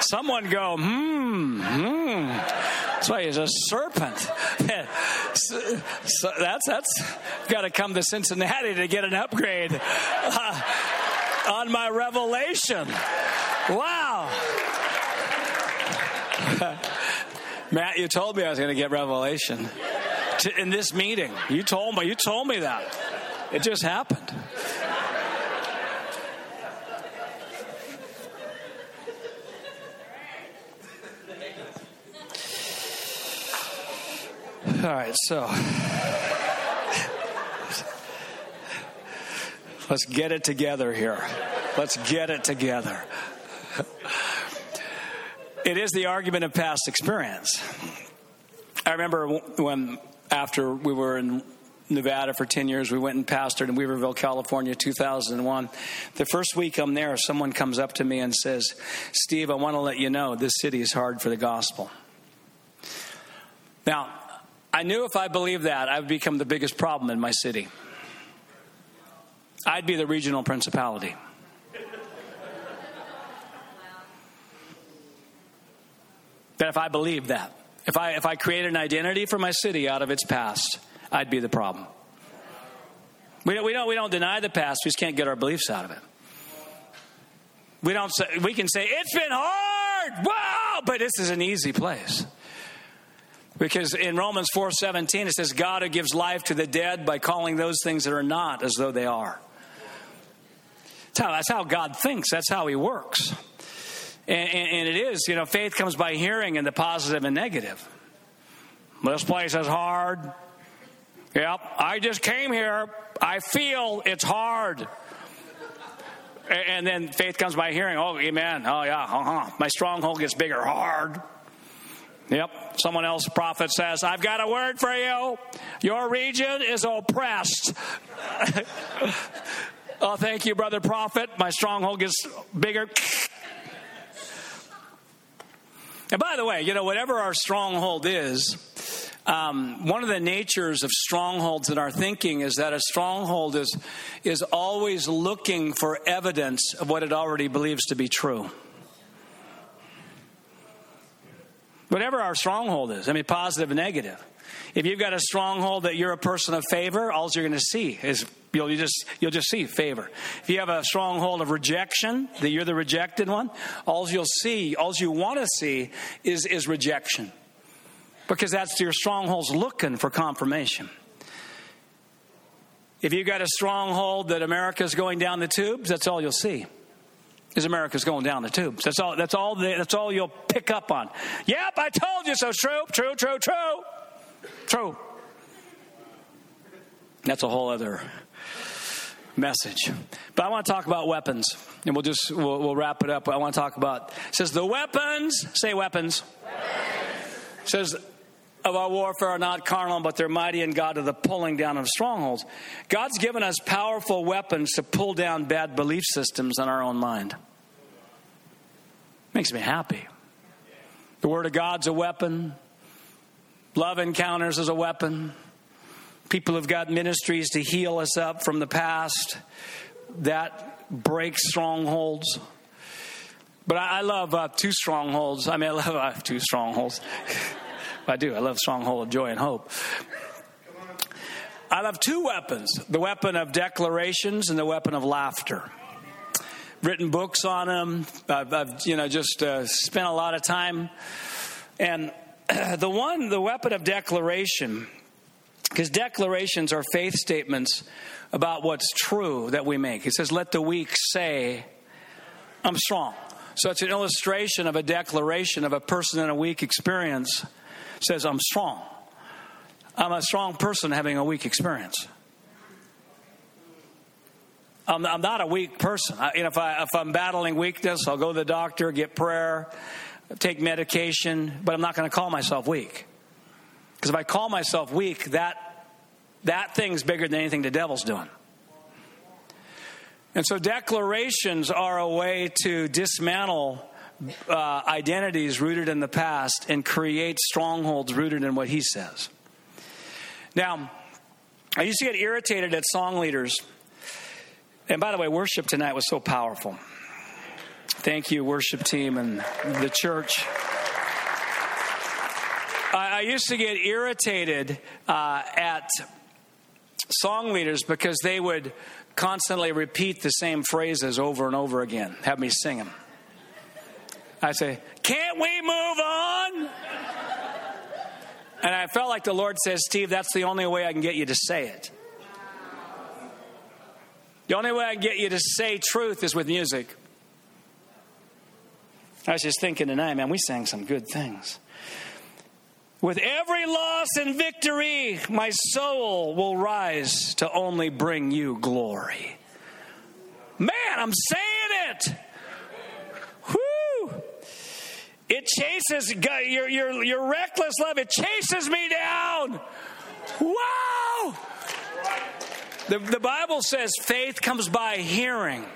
Someone go, hmm, hmm. That's why he's a serpent. so, that's that's got to come to Cincinnati to get an upgrade uh, on my revelation. Wow. Matt, you told me I was going to get revelation to, in this meeting. You told me. You told me that. It just happened. All right, so let's get it together here. Let's get it together. It is the argument of past experience. I remember when, after we were in Nevada for 10 years, we went and pastored in Weaverville, California, 2001. The first week I'm there, someone comes up to me and says, Steve, I want to let you know this city is hard for the gospel. Now, I knew if I believed that, I would become the biggest problem in my city. I'd be the regional principality. That if I believed that, if I, if I created an identity for my city out of its past, I'd be the problem. We don't, we don't, we don't deny the past, we just can't get our beliefs out of it. We, don't say, we can say, it's been hard, wow, but this is an easy place. Because in Romans 4:17 it says God who gives life to the dead by calling those things that are not as though they are. That's how, how God thinks. That's how He works. And, and, and, it is, you know, faith comes by hearing in the positive and negative. This place is hard. Yep, I just came here. I feel it's hard. And then faith comes by hearing. Oh, amen. Oh, yeah. Uh-huh. My stronghold gets bigger. Hard. Yep. Someone else, prophet says, I've got a word for you. Your region is oppressed. oh, thank you, brother prophet. My stronghold gets bigger. And by the way, you know, whatever our stronghold is, um, one of the natures of strongholds in our thinking is that a stronghold is, is always looking for evidence of what it already believes to be true. Whatever our stronghold is, I mean, positive and negative. If you've got a stronghold that you're a person of favor, all you're going to see is you'll just you'll just see favor. If you have a stronghold of rejection, that you're the rejected one, all you'll see, all you want to see is is rejection, because that's your strongholds looking for confirmation. If you've got a stronghold that America's going down the tubes, that's all you'll see is America's going down the tubes. That's all. That's all. The, that's all you'll pick up on. Yep, I told you so. True. True. True. True. True. That's a whole other message. But I want to talk about weapons, and we'll just we'll, we'll wrap it up. I want to talk about says the weapons. Say weapons. weapons. Says of our warfare are not carnal, but they're mighty in God to the pulling down of strongholds. God's given us powerful weapons to pull down bad belief systems in our own mind. Makes me happy. The Word of God's a weapon. Love encounters is a weapon. People have got ministries to heal us up from the past. That breaks strongholds. But I, love uh, two strongholds. I mean, I love uh, two strongholds. I do. I love stronghold of joy and hope. I love two weapons the weapon of declarations and the weapon of laughter. Written books on them. I've, I've you know, just uh, spent a lot of time. And the one, the weapon of declaration, because declarations are faith statements about what's true that we make. It says, Let the weak say, I'm strong. So it's an illustration of a declaration of a person in a weak experience says, I'm strong. I'm a strong person having a weak experience. I'm, I'm not a weak person. I, you know, if, I, if I'm battling weakness, I'll go to the doctor, get prayer, take medication, but I'm not going to call myself weak. Because if I call myself weak, that, that thing's bigger than anything the devil's doing. And so declarations are a way to dismantle uh, identities rooted in the past and create strongholds rooted in what he says. Now, I used to get irritated at song leaders And by the way, worship tonight was so powerful. Thank you, worship team and the church. I, I used to get irritated uh, at song leaders because they would constantly repeat the same phrases over and over again, have me sing them. I say, Can't we move on? And I felt like the Lord says, Steve, that's the only way I can get you to say it. The only way I can get you to say truth is with music. I was just thinking tonight, man, we sang some good things. With every loss and victory, my soul will rise to only bring you glory. Man, I'm saying it. It chases, your, your, your reckless love, it chases me down. Wow! The, the Bible says faith comes by hearing.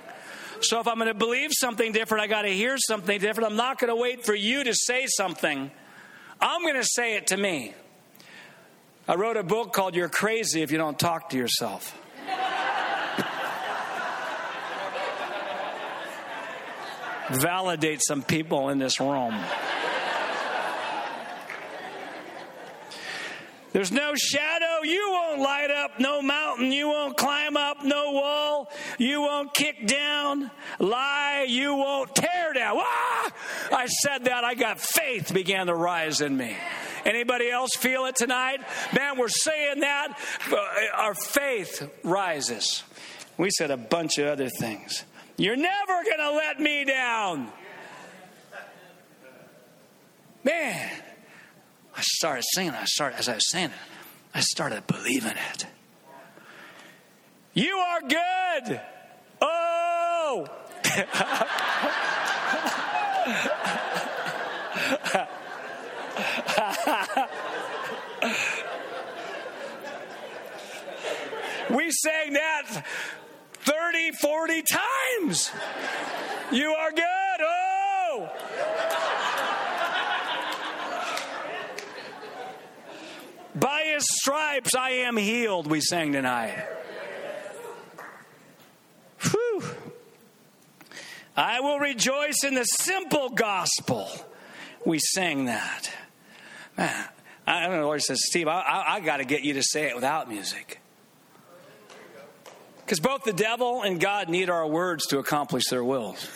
So if I'm going to believe something different, I got to hear something different. I'm not going to wait for you to say something. I'm going to say it to me. I wrote a book called You're Crazy If You Don't Talk to Yourself. Validate some people in this room. There's no shadow you won't light up, no mountain you won't climb up, no wall you won't kick down, lie you won't tear down. Ah! I said that, I got faith began to rise in me. Anybody else feel it tonight? Man, we're saying that. Our faith rises. We said a bunch of other things. You're never going to let me down. Man, I started singing. I started as I was saying it. I started believing it. You are good. Oh. we sang that 30, 40 times. You are good. Oh. By his stripes I am healed, we sang tonight. Whew. I will rejoice in the simple gospel. We sang that. Man, I don't know. The Lord says, Steve, I, I, I got to get you to say it without music. Because both the devil and God need our words to accomplish their wills.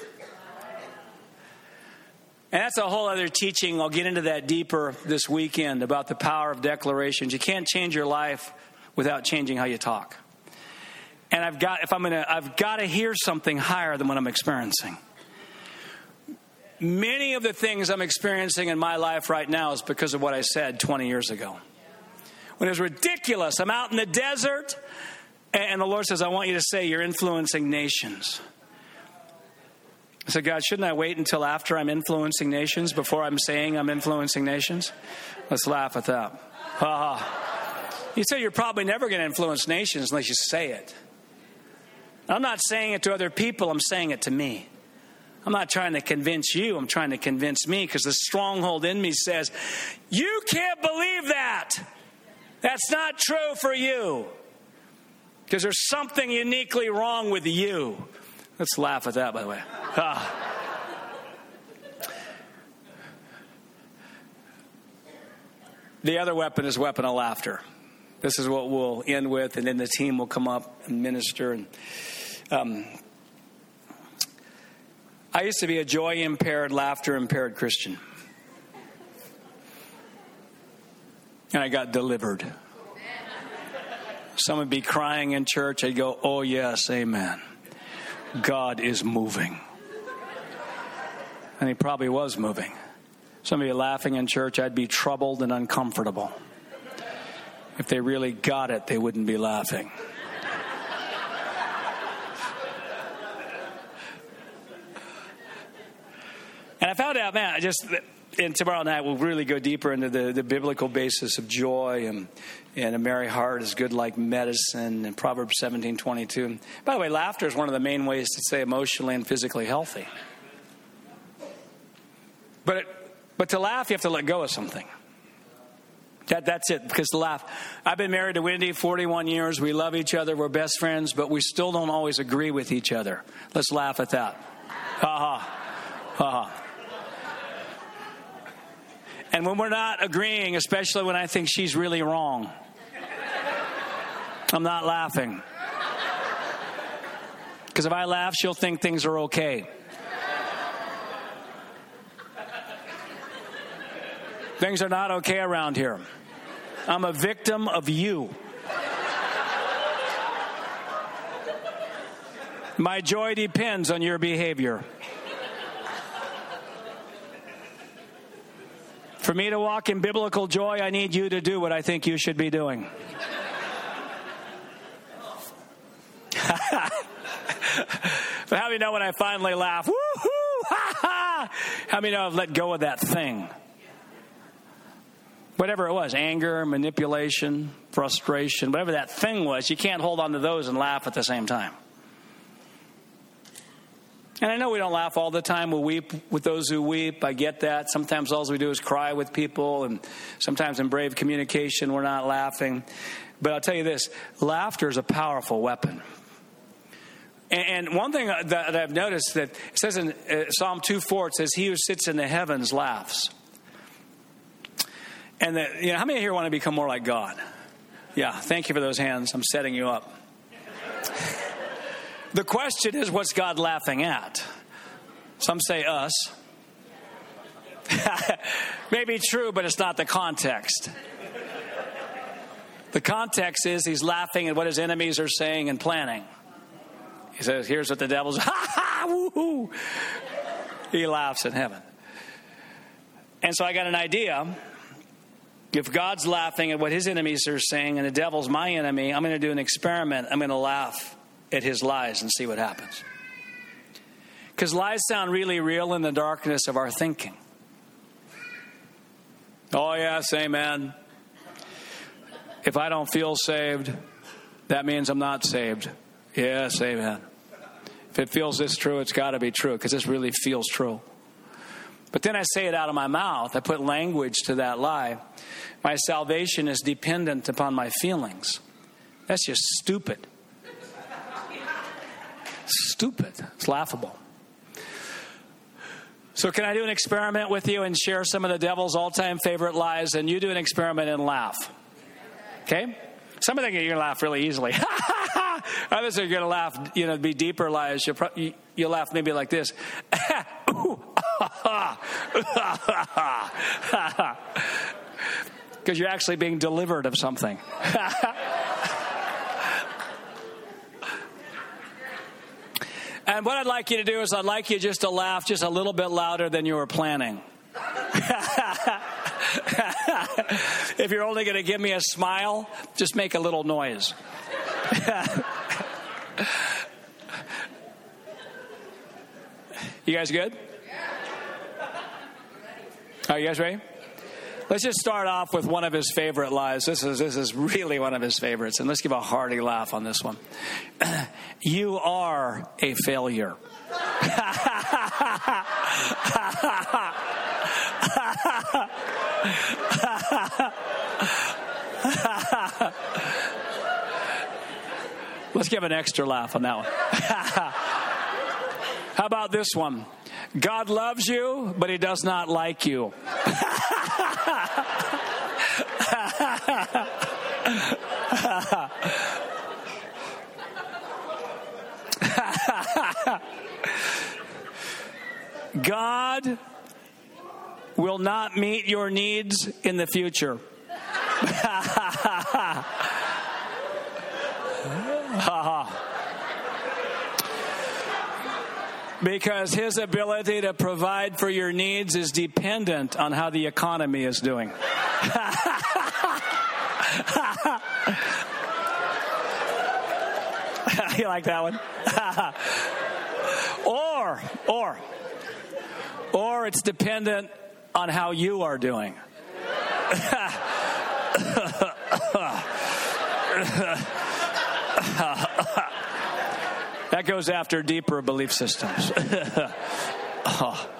And that's a whole other teaching. I'll get into that deeper this weekend about the power of declarations. You can't change your life without changing how you talk. And I've got if I'm gonna I've got to hear something higher than what I'm experiencing. Many of the things I'm experiencing in my life right now is because of what I said 20 years ago. When it was ridiculous, I'm out in the desert, and the Lord says, I want you to say you're influencing nations. I said, God, shouldn't I wait until after I'm influencing nations before I'm saying I'm influencing nations? Let's laugh at that. Ha ha. You say you're probably never going to influence nations unless you say it. I'm not saying it to other people, I'm saying it to me. I'm not trying to convince you, I'm trying to convince me because the stronghold in me says, You can't believe that. That's not true for you. Because there's something uniquely wrong with you. Let's laugh at that, by the way. The other weapon is weapon of laughter. This is what we'll end with, and then the team will come up and minister. And um, I used to be a joy impaired, laughter impaired Christian, and I got delivered. Someone would be crying in church. I'd go, "Oh yes, Amen." God is moving. And he probably was moving. Some of you laughing in church, I'd be troubled and uncomfortable. If they really got it, they wouldn't be laughing. And I found out, man, I just and tomorrow night we'll really go deeper into the, the biblical basis of joy and and a merry heart is good like medicine and Proverbs seventeen twenty two. By the way, laughter is one of the main ways to stay emotionally and physically healthy. But it, but to laugh, you have to let go of something. That, that's it, because the laugh. I've been married to Wendy 41 years. We love each other. We're best friends, but we still don't always agree with each other. Let's laugh at that. Ha ha. Ha ha. And when we're not agreeing, especially when I think she's really wrong, I'm not laughing. Because if I laugh, she'll think things are okay. Things are not okay around here. I'm a victim of you. My joy depends on your behavior. For me to walk in biblical joy, I need you to do what I think you should be doing. but how many know when I finally laugh, woohoo, ha ha? How many know I've let go of that thing? Whatever it was anger, manipulation, frustration, whatever that thing was, you can't hold on to those and laugh at the same time. And I know we don't laugh all the time. We weep with those who weep. I get that. Sometimes all we do is cry with people, and sometimes in brave communication, we're not laughing. But I'll tell you this laughter is a powerful weapon. And one thing that I've noticed that it says in uh, Psalm 2 4, it says, He who sits in the heavens laughs. And that, you know, how many here want to become more like God? Yeah, thank you for those hands. I'm setting you up. The question is, what's God laughing at? Some say us. Maybe true, but it's not the context. The context is he's laughing at what his enemies are saying and planning. He says, Here's what the devil's, ha ha, woohoo. He laughs in heaven. And so I got an idea if God's laughing at what his enemies are saying and the devil's my enemy, I'm going to do an experiment. I'm going to laugh at his lies and see what happens. Because lies sound really real in the darkness of our thinking. Oh, yes, amen. If I don't feel saved, that means I'm not saved. Yes, amen. If it feels this true, it's got to be true because this really feels true. But then I say it out of my mouth. I put language to that lie. My salvation is dependent upon my feelings. That's just stupid. Stupid. It's laughable. So, can I do an experiment with you and share some of the devil's all time favorite lies? And you do an experiment and laugh. Okay? Some of them you're going to laugh really easily. Others are going to laugh, you know, be deeper lies. You'll, pro- you'll laugh maybe like this. Because you're actually being delivered of something. and what I'd like you to do is, I'd like you just to laugh just a little bit louder than you were planning. if you're only going to give me a smile, just make a little noise. you guys good? Are you guys ready? Let's just start off with one of his favorite lies. This is this is really one of his favorites, and let's give a hearty laugh on this one. you are a failure. Let's give an extra laugh on that one. How about this one? God loves you, but he does not like you. God will not meet your needs in the future. because his ability to provide for your needs is dependent on how the economy is doing. you like that one? or, or, or it's dependent on how you are doing. that goes after deeper belief systems. oh.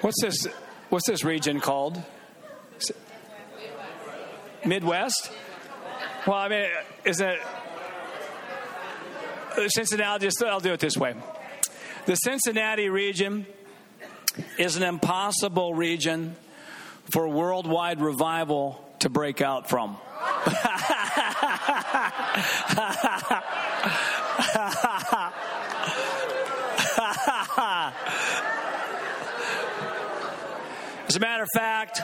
What's this? What's this region called? Midwest. Well, I mean, is it Cincinnati? I'll do it this way. The Cincinnati region is an impossible region for worldwide revival to break out from. As a matter of fact,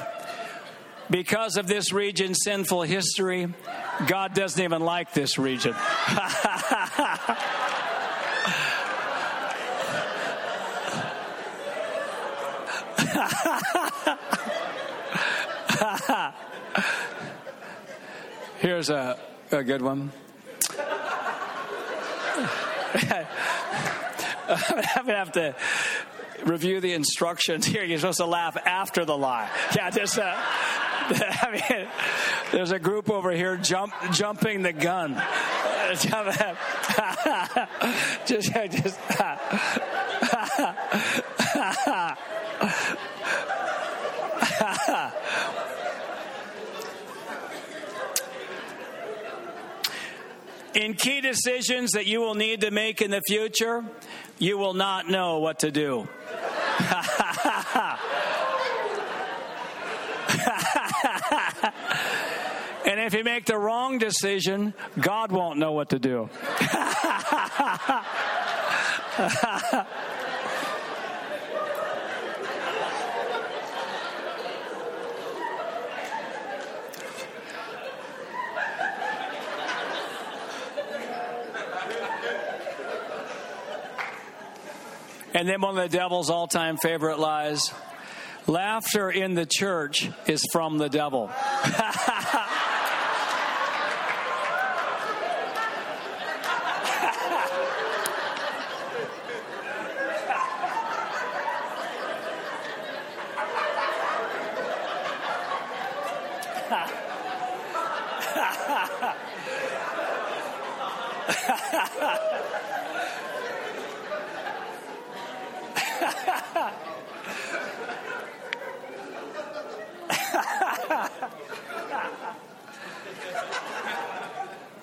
because of this region's sinful history, God doesn't even like this region. Here's a, a good one. I'm going to have to review the instructions here. You're supposed to laugh after the lie. Yeah, just. Uh, I mean, there's a group over here jump, jumping the gun. just, just. In key decisions that you will need to make in the future, you will not know what to do. and if you make the wrong decision, God won't know what to do. And then one of the devil's all time favorite lies laughter in the church is from the devil.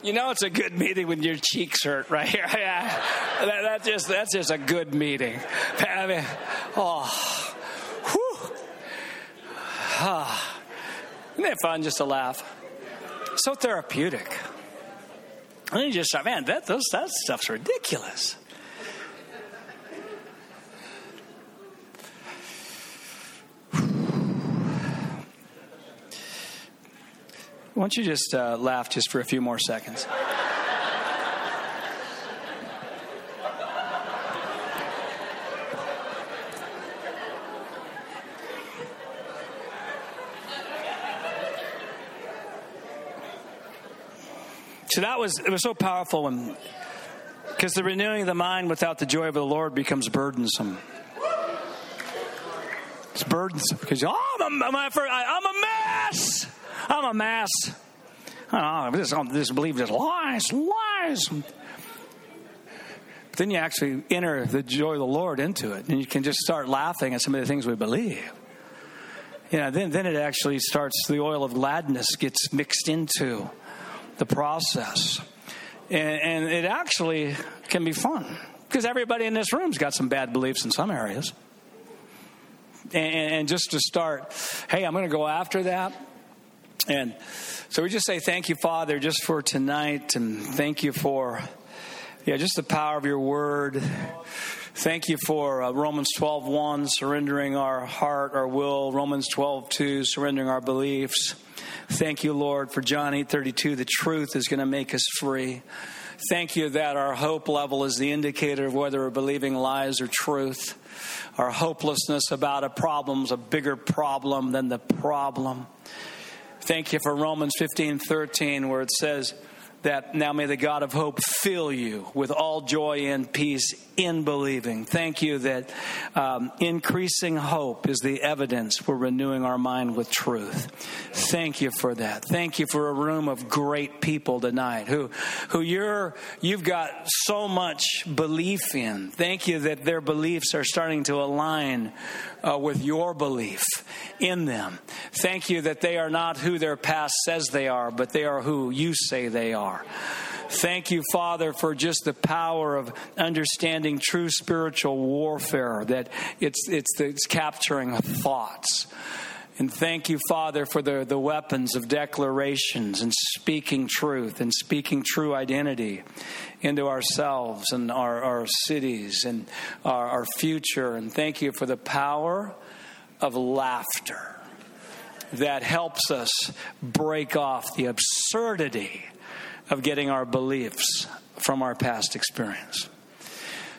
You know it's a good meeting when your cheeks hurt right here. Yeah, that, that just that's just a good meeting. I mean, oh, whew. Ah. Isn't it fun just to laugh? So therapeutic. And you just thought, man, that those that stuff's ridiculous. Why don't you just uh, laugh just for a few more seconds? So that was it was so powerful when because the renewing of the mind without the joy of the Lord becomes burdensome. It's burdensome because oh, I'm a, I'm a mess. I'm a mess. I don't know, I just, believe just lies, lies. But then you actually enter the joy of the Lord into it, and you can just start laughing at some of the things we believe. You know, then, then it actually starts, the oil of gladness gets mixed into the process. And, and it actually can be fun because everybody in this room's got some bad beliefs in some areas. And, and just to start, hey, I'm going to go after that. And so we just say thank you, Father, just for tonight, and thank you for, yeah, just the power of your word. Thank you for uh, Romans 12, 1, surrendering our heart, our will. Romans 12, 2, surrendering our beliefs. Thank you, Lord, for John 8, 32. The truth is going to make us free. Thank you that our hope level is the indicator of whether we're believing lies or truth. Our hopelessness about a problem is a bigger problem than the problem. Thank you for Romans 15 13, where it says, that now may the God of hope fill you with all joy and peace in believing. Thank you that um, increasing hope is the evidence we're renewing our mind with truth. Thank you for that. Thank you for a room of great people tonight who, who you're, you've got so much belief in. Thank you that their beliefs are starting to align uh, with your belief in them. Thank you that they are not who their past says they are, but they are who you say they are. Thank you, Father, for just the power of understanding true spiritual warfare, that it's, it's, it's capturing thoughts. And thank you, Father, for the, the weapons of declarations and speaking truth and speaking true identity into ourselves and our, our cities and our, our future. And thank you for the power of laughter that helps us break off the absurdity of getting our beliefs from our past experience.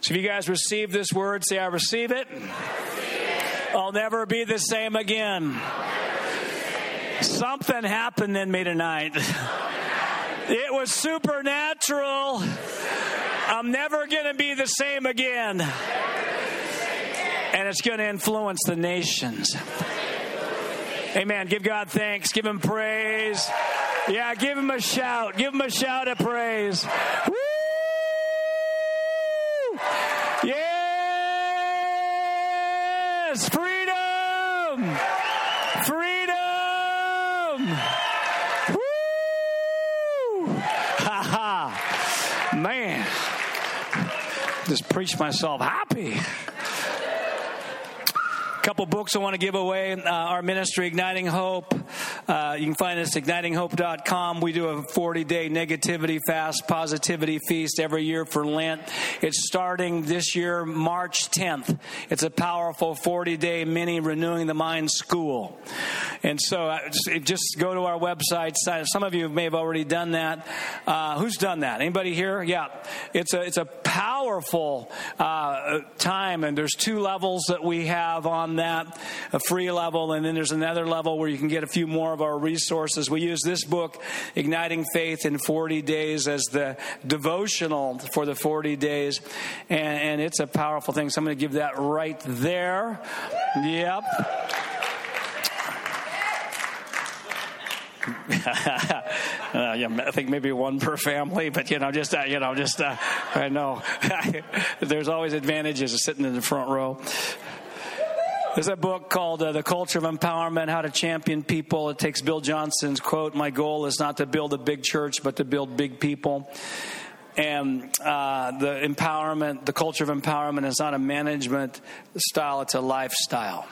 So if you guys receive this word, say, I receive it. I'll never be the same again. Something happened in me tonight. It was supernatural. I'm never going to be the same again. And it's going to influence the nations. Amen. Give God thanks. Give Him praise. Yeah, give Him a shout. Give Him a shout of praise. Woo! Freedom! Freedom! Woo! Ha ha! Man, just preached myself happy couple books I want to give away. Uh, our ministry, Igniting Hope. Uh, you can find us at ignitinghope.com. We do a 40 day negativity fast, positivity feast every year for Lent. It's starting this year, March 10th. It's a powerful 40 day mini renewing the mind school. And so uh, just go to our website. Some of you may have already done that. Uh, who's done that? Anybody here? Yeah. It's a, it's a powerful uh, time, and there's two levels that we have on that a free level, and then there's another level where you can get a few more of our resources. We use this book, Igniting Faith in 40 Days, as the devotional for the 40 days, and, and it's a powerful thing. So I'm going to give that right there. Yep. uh, yeah, I think maybe one per family, but you know, just uh, you know, just uh, I know there's always advantages of sitting in the front row. There's a book called uh, The Culture of Empowerment How to Champion People. It takes Bill Johnson's quote My goal is not to build a big church, but to build big people. And uh, the empowerment, the culture of empowerment is not a management style, it's a lifestyle.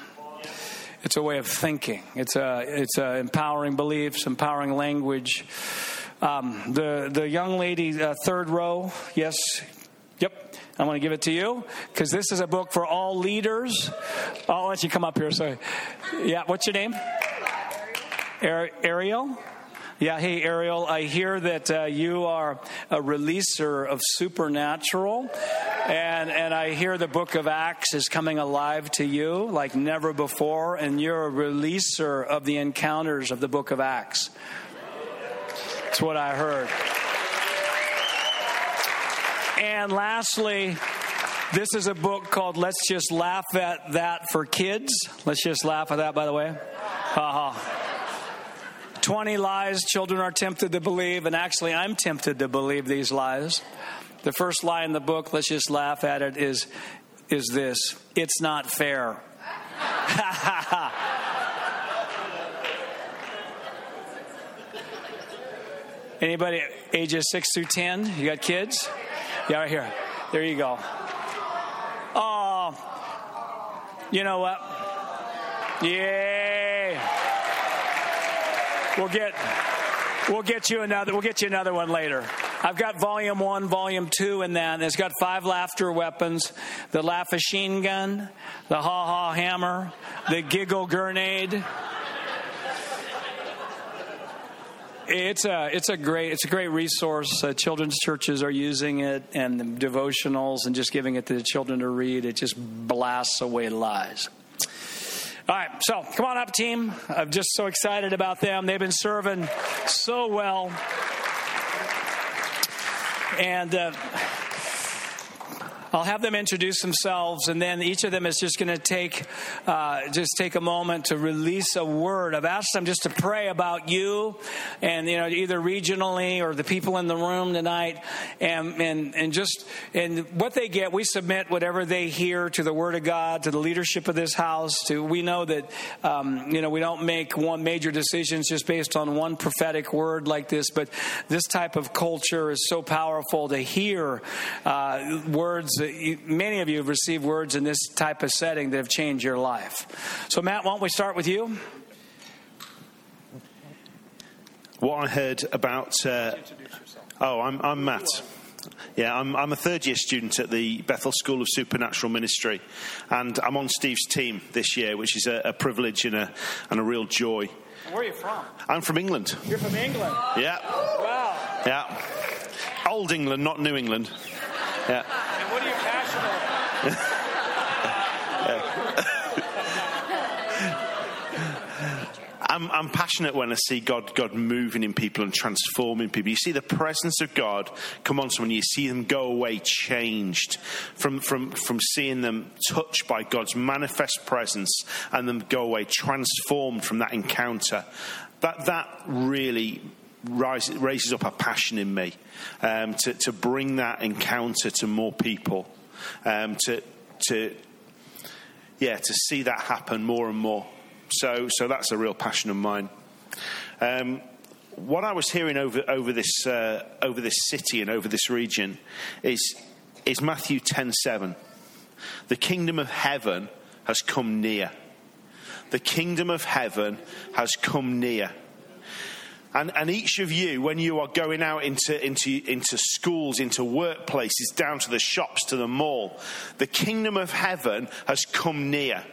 It's a way of thinking. It's a, it's a empowering beliefs, empowering language. Um, the, the young lady, uh, third row, yes, yep. I'm going to give it to you because this is a book for all leaders. I'll let you come up here. So, yeah, what's your name? Ariel? Yeah, hey, Ariel, I hear that uh, you are a releaser of supernatural, and, and I hear the book of Acts is coming alive to you like never before, and you're a releaser of the encounters of the book of Acts. That's what I heard. And lastly, this is a book called Let's Just Laugh at That for Kids. Let's just laugh at that, by the way. Ha. 20 lies children are tempted to believe, and actually, I'm tempted to believe these lies. The first lie in the book, let's just laugh at it, is, is this it's not fair. Anybody ages 6 through 10? You got kids? Yeah, right here. There you go. Oh, you know what? Yeah. We'll get we'll get you another we'll get you another one later. I've got volume one, volume two in that. It's got five laughter weapons: the laugh machine gun, the ha ha hammer, the giggle grenade. It's a it's a great it's a great resource. Uh, children's churches are using it, and the devotionals, and just giving it to the children to read. It just blasts away lies. All right, so come on up, team. I'm just so excited about them. They've been serving so well. and. Uh, I'll have them introduce themselves, and then each of them is just going to take uh, just take a moment to release a word. I've asked them just to pray about you, and you know either regionally or the people in the room tonight, and and and just and what they get, we submit whatever they hear to the Word of God, to the leadership of this house. To we know that um, you know we don't make one major decisions just based on one prophetic word like this, but this type of culture is so powerful to hear uh, words many of you have received words in this type of setting that have changed your life. So, Matt, why don't we start with you? What I heard about. Uh, oh, I'm, I'm Matt. Yeah, I'm, I'm, a third year student at the Bethel School of Supernatural Ministry, and I'm on Steve's team this year, which is a, a privilege and a, and a real joy. Where are you from? I'm from England. You're from England? Yeah. Wow. Yeah. Old England, not New England. Yeah. And what are you passionate about? I'm, I'm, passionate when I see God, God moving in people and transforming people. You see the presence of God come on someone, you see them go away changed from, from, from seeing them touched by God's manifest presence and them go away transformed from that encounter. That, that really raises up a passion in me um, to, to bring that encounter to more people, um, to, to, yeah, to see that happen more and more. So, so that's a real passion of mine. Um, what I was hearing over, over, this, uh, over this city and over this region is, is Matthew 10 7. The kingdom of heaven has come near. The kingdom of heaven has come near. And, and each of you, when you are going out into, into, into schools, into workplaces, down to the shops, to the mall, the kingdom of heaven has come near.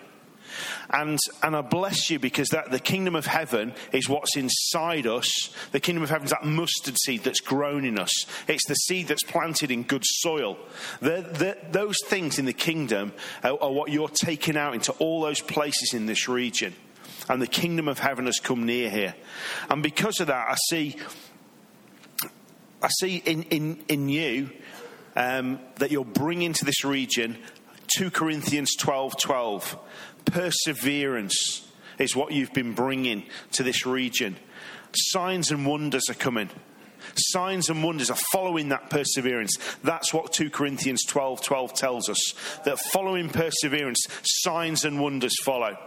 And, and I bless you because that the kingdom of heaven is what's inside us. The kingdom of heaven is that mustard seed that's grown in us. It's the seed that's planted in good soil. The, the, those things in the kingdom are, are what you're taking out into all those places in this region and the kingdom of heaven has come near here. And because of that, I see, I see in, in, in you um, that you're bringing to this region 2 Corinthians 12 12. Perseverance is what you've been bringing to this region. Signs and wonders are coming. Signs and wonders are following that perseverance. That's what 2 Corinthians 12 12 tells us. That following perseverance, signs and wonders follow.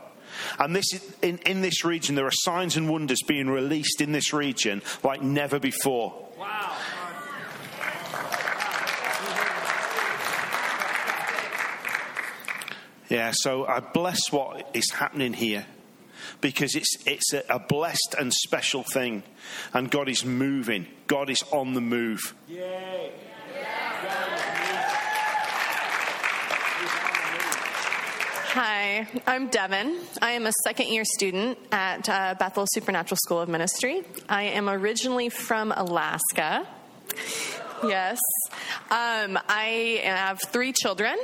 And this is, in, in this region, there are signs and wonders being released in this region like never before. Wow. Yeah, so I bless what is happening here because it's, it's a, a, blessed and special thing. And God is moving, God is on the move. Hi, I'm Devin. I am a second year student at uh, Bethel Supernatural School of Ministry. I am originally from Alaska. Yes. Um, I have three children.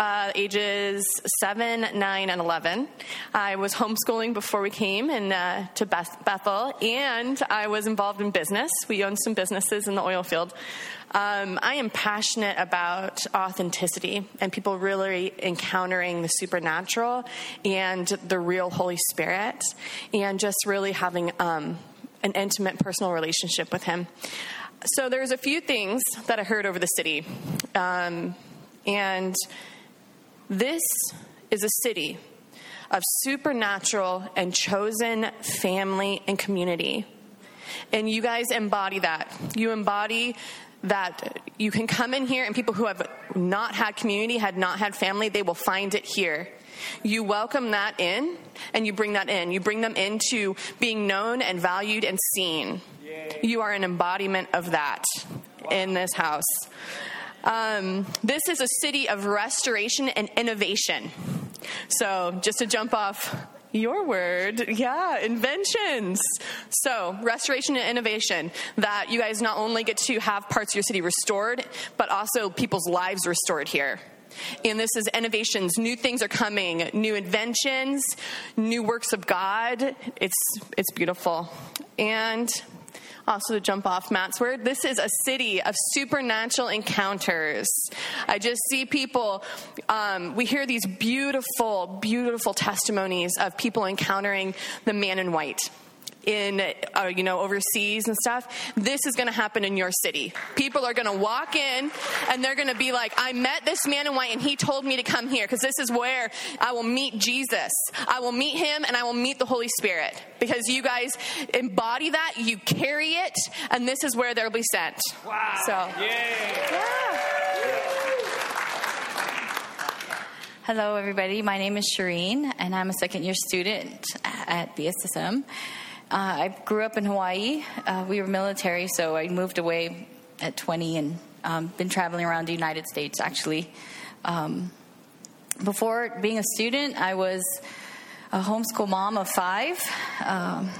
Uh, ages 7, 9, and 11. I was homeschooling before we came in, uh, to Beth- Bethel, and I was involved in business. We owned some businesses in the oil field. Um, I am passionate about authenticity and people really encountering the supernatural and the real Holy Spirit and just really having um, an intimate personal relationship with Him. So there's a few things that I heard over the city. Um, and this is a city of supernatural and chosen family and community. And you guys embody that. You embody that you can come in here and people who have not had community, had not had family, they will find it here. You welcome that in and you bring that in. You bring them into being known and valued and seen. Yay. You are an embodiment of that wow. in this house. Um, this is a city of restoration and innovation. So, just to jump off your word. Yeah, inventions. So, restoration and innovation that you guys not only get to have parts of your city restored, but also people's lives restored here. And this is innovations. New things are coming, new inventions, new works of God. It's it's beautiful. And also to jump off Matt's word, this is a city of supernatural encounters. I just see people, um, we hear these beautiful, beautiful testimonies of people encountering the man in white in uh, you know overseas and stuff this is going to happen in your city people are going to walk in and they're going to be like i met this man in white and he told me to come here because this is where i will meet jesus i will meet him and i will meet the holy spirit because you guys embody that you carry it and this is where they'll be sent Wow. so Yeah. Hello, everybody. My name is Shireen, and I'm a second year student at BSSM. Uh, I grew up in Hawaii. Uh, we were military, so I moved away at 20 and um, been traveling around the United States actually. Um, before being a student, I was a homeschool mom of five. Um,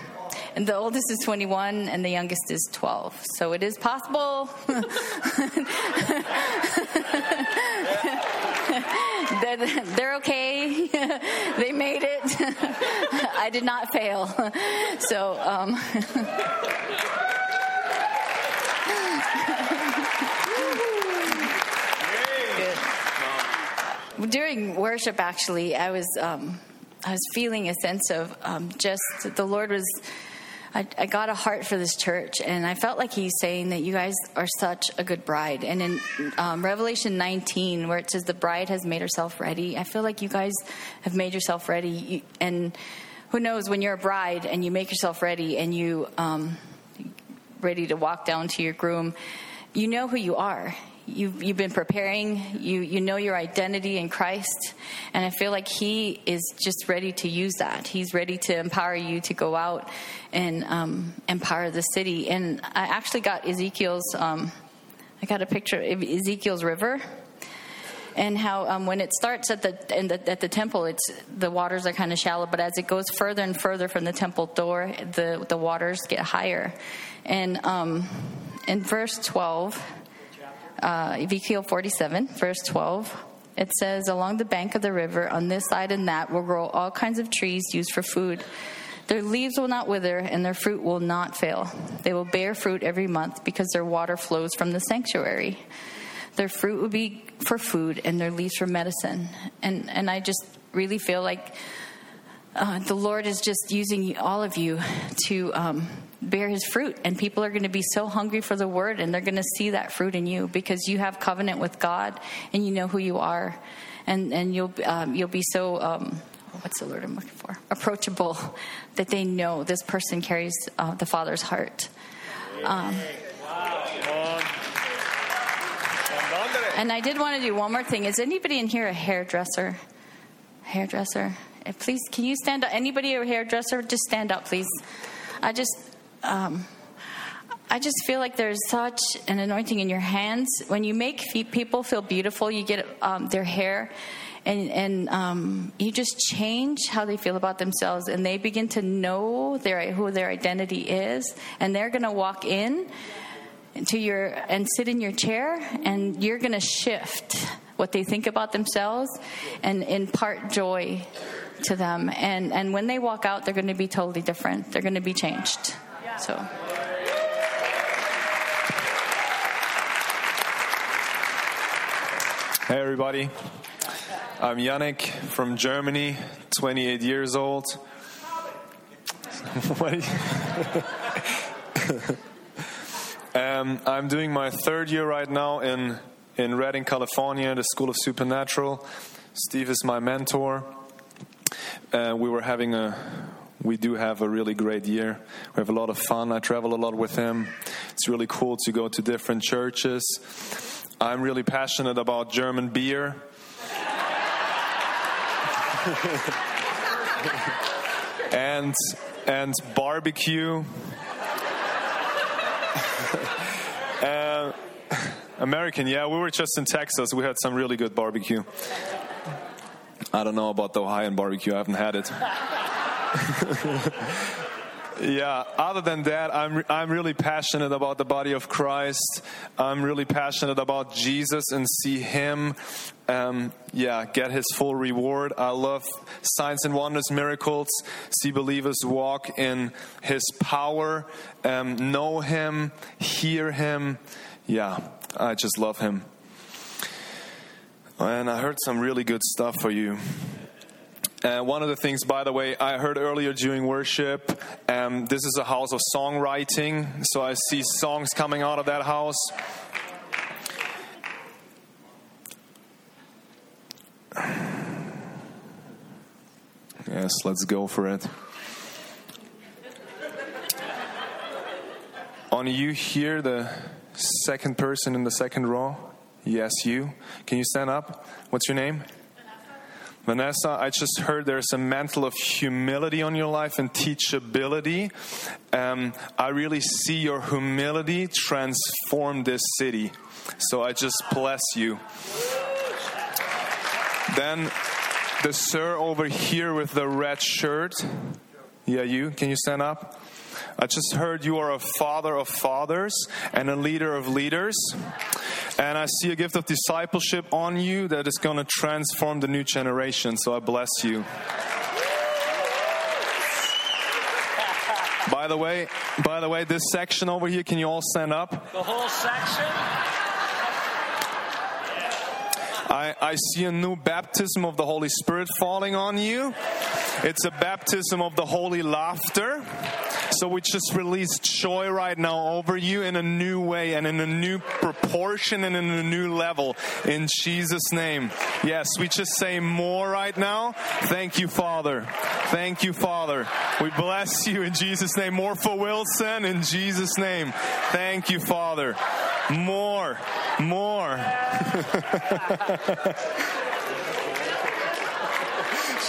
and the oldest is 21 and the youngest is 12. So it is possible. that they're okay. they made it. I did not fail. So, um, During worship, actually, I was um, I was feeling a sense of um, just the Lord was. I, I got a heart for this church, and I felt like He's saying that you guys are such a good bride. And in um, Revelation 19, where it says the bride has made herself ready, I feel like you guys have made yourself ready. And who knows when you're a bride and you make yourself ready and you um, ready to walk down to your groom, you know who you are. You've, you've been preparing, you, you know your identity in Christ, and I feel like He is just ready to use that. He's ready to empower you to go out and um, empower the city. And I actually got Ezekiel's, um, I got a picture of Ezekiel's river and how um, when it starts at the, the at the temple, it's the waters are kind of shallow, but as it goes further and further from the temple door, the the waters get higher. And um, in verse twelve, uh, Ezekiel forty-seven, verse twelve. It says, Along the bank of the river, on this side and that, will grow all kinds of trees used for food. Their leaves will not wither, and their fruit will not fail. They will bear fruit every month because their water flows from the sanctuary. Their fruit will be for food, and their leaves for medicine. And and I just really feel like uh, the Lord is just using all of you to um, bear His fruit, and people are going to be so hungry for the Word, and they're going to see that fruit in you because you have covenant with God, and you know who you are, and and you'll um, you'll be so. Um, What's the word I'm looking for? Approachable, that they know this person carries uh, the Father's heart. Um, And I did want to do one more thing. Is anybody in here a hairdresser? Hairdresser? Please, can you stand up? Anybody a hairdresser? Just stand up, please. I just, um, I just feel like there's such an anointing in your hands. When you make people feel beautiful, you get um, their hair, and and um, you just change how they feel about themselves, and they begin to know their who their identity is, and they're going to walk in to your and sit in your chair and you're going to shift what they think about themselves and impart joy to them. And and when they walk out they're going to be totally different. They're going to be changed so Hey everybody, I'm Yannick from Germany, 28 years old. Um, I'm doing my third year right now in, in Redding, California, the School of Supernatural. Steve is my mentor. Uh, we were having a, we do have a really great year. We have a lot of fun. I travel a lot with him. It's really cool to go to different churches. I'm really passionate about German beer. and and barbecue. Uh, American, yeah, we were just in Texas. We had some really good barbecue. I don't know about the Ohioan barbecue. I haven't had it. yeah, other than that, I'm, I'm really passionate about the body of Christ. I'm really passionate about Jesus and see Him, um, yeah, get His full reward. I love signs and wonders, miracles, see believers walk in His power, um, know Him, hear Him. Yeah, I just love Him. And I heard some really good stuff for you. Uh, one of the things, by the way, I heard earlier during worship, um, this is a house of songwriting, so I see songs coming out of that house. Yes, let's go for it. On you here, the second person in the second row. Yes, you. Can you stand up? What's your name? Vanessa, I just heard there's a mantle of humility on your life and teachability. Um, I really see your humility transform this city. So I just bless you. Then the sir over here with the red shirt. Yeah, you. Can you stand up? I just heard you are a father of fathers and a leader of leaders. And I see a gift of discipleship on you that is going to transform the new generation. So I bless you. By the way, by the way, this section over here, can you all stand up? The whole section? I, I see a new baptism of the Holy Spirit falling on you. It's a baptism of the holy laughter. So we just release joy right now over you in a new way and in a new proportion and in a new level in Jesus' name. Yes, we just say more right now. Thank you, Father. Thank you, Father. We bless you in Jesus' name. More for Wilson in Jesus' name. Thank you, Father. More, more.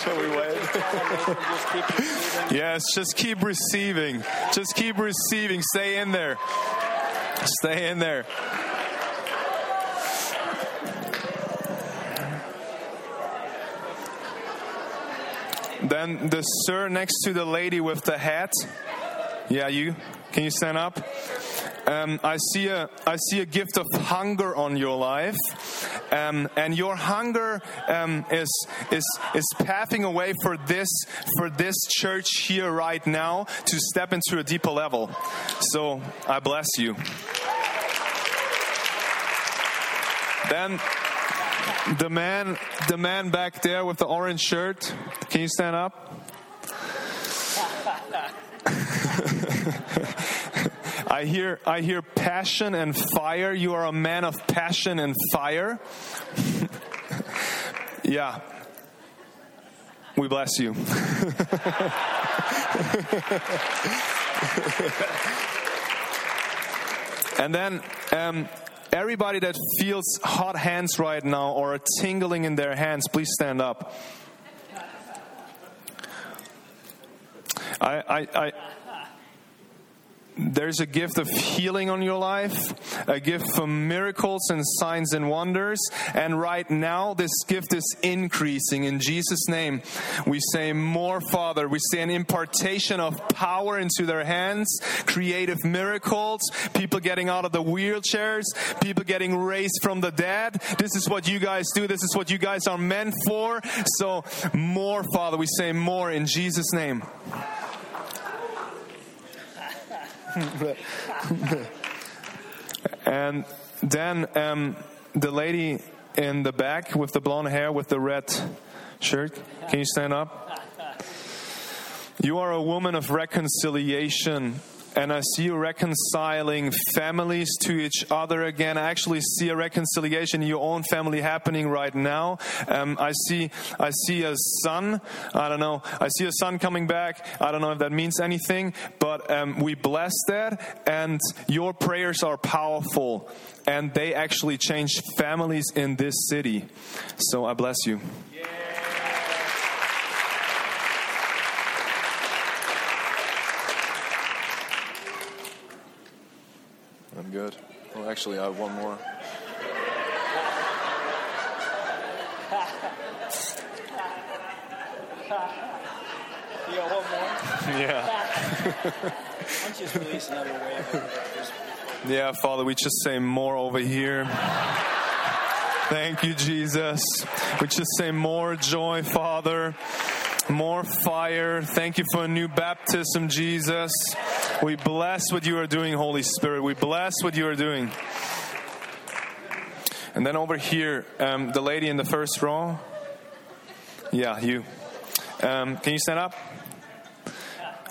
We wait? yes, just keep receiving. Just keep receiving. Stay in there. Stay in there. Then the sir next to the lady with the hat. Yeah, you. Can you stand up? Um, I see a I see a gift of hunger on your life, um, and your hunger um, is is is paving a way for this for this church here right now to step into a deeper level. So I bless you. Then the man the man back there with the orange shirt. Can you stand up? I hear, I hear passion and fire. You are a man of passion and fire. yeah. We bless you. and then, um, everybody that feels hot hands right now or a tingling in their hands, please stand up. I, I, I there's a gift of healing on your life, a gift for miracles and signs and wonders. And right now, this gift is increasing. In Jesus' name, we say more, Father. We say an impartation of power into their hands, creative miracles, people getting out of the wheelchairs, people getting raised from the dead. This is what you guys do. This is what you guys are meant for. So, more, Father. We say more in Jesus' name. and then um, the lady in the back with the blonde hair with the red shirt, can you stand up? You are a woman of reconciliation and I see you reconciling families to each other again. I actually see a reconciliation in your own family happening right now. Um, I see, I see a son. I don't know. I see a son coming back. I don't know if that means anything, but um, we bless that, and your prayers are powerful, and they actually change families in this city. So I bless you. I'm good. Well, actually, I have one more. Yeah. just release another wave. Yeah, Father, we just say more over here. Thank you, Jesus. We just say more joy, Father. More fire. Thank you for a new baptism, Jesus. We bless what you are doing, Holy Spirit. We bless what you are doing. And then over here, um, the lady in the first row. Yeah, you. Um, can you stand up?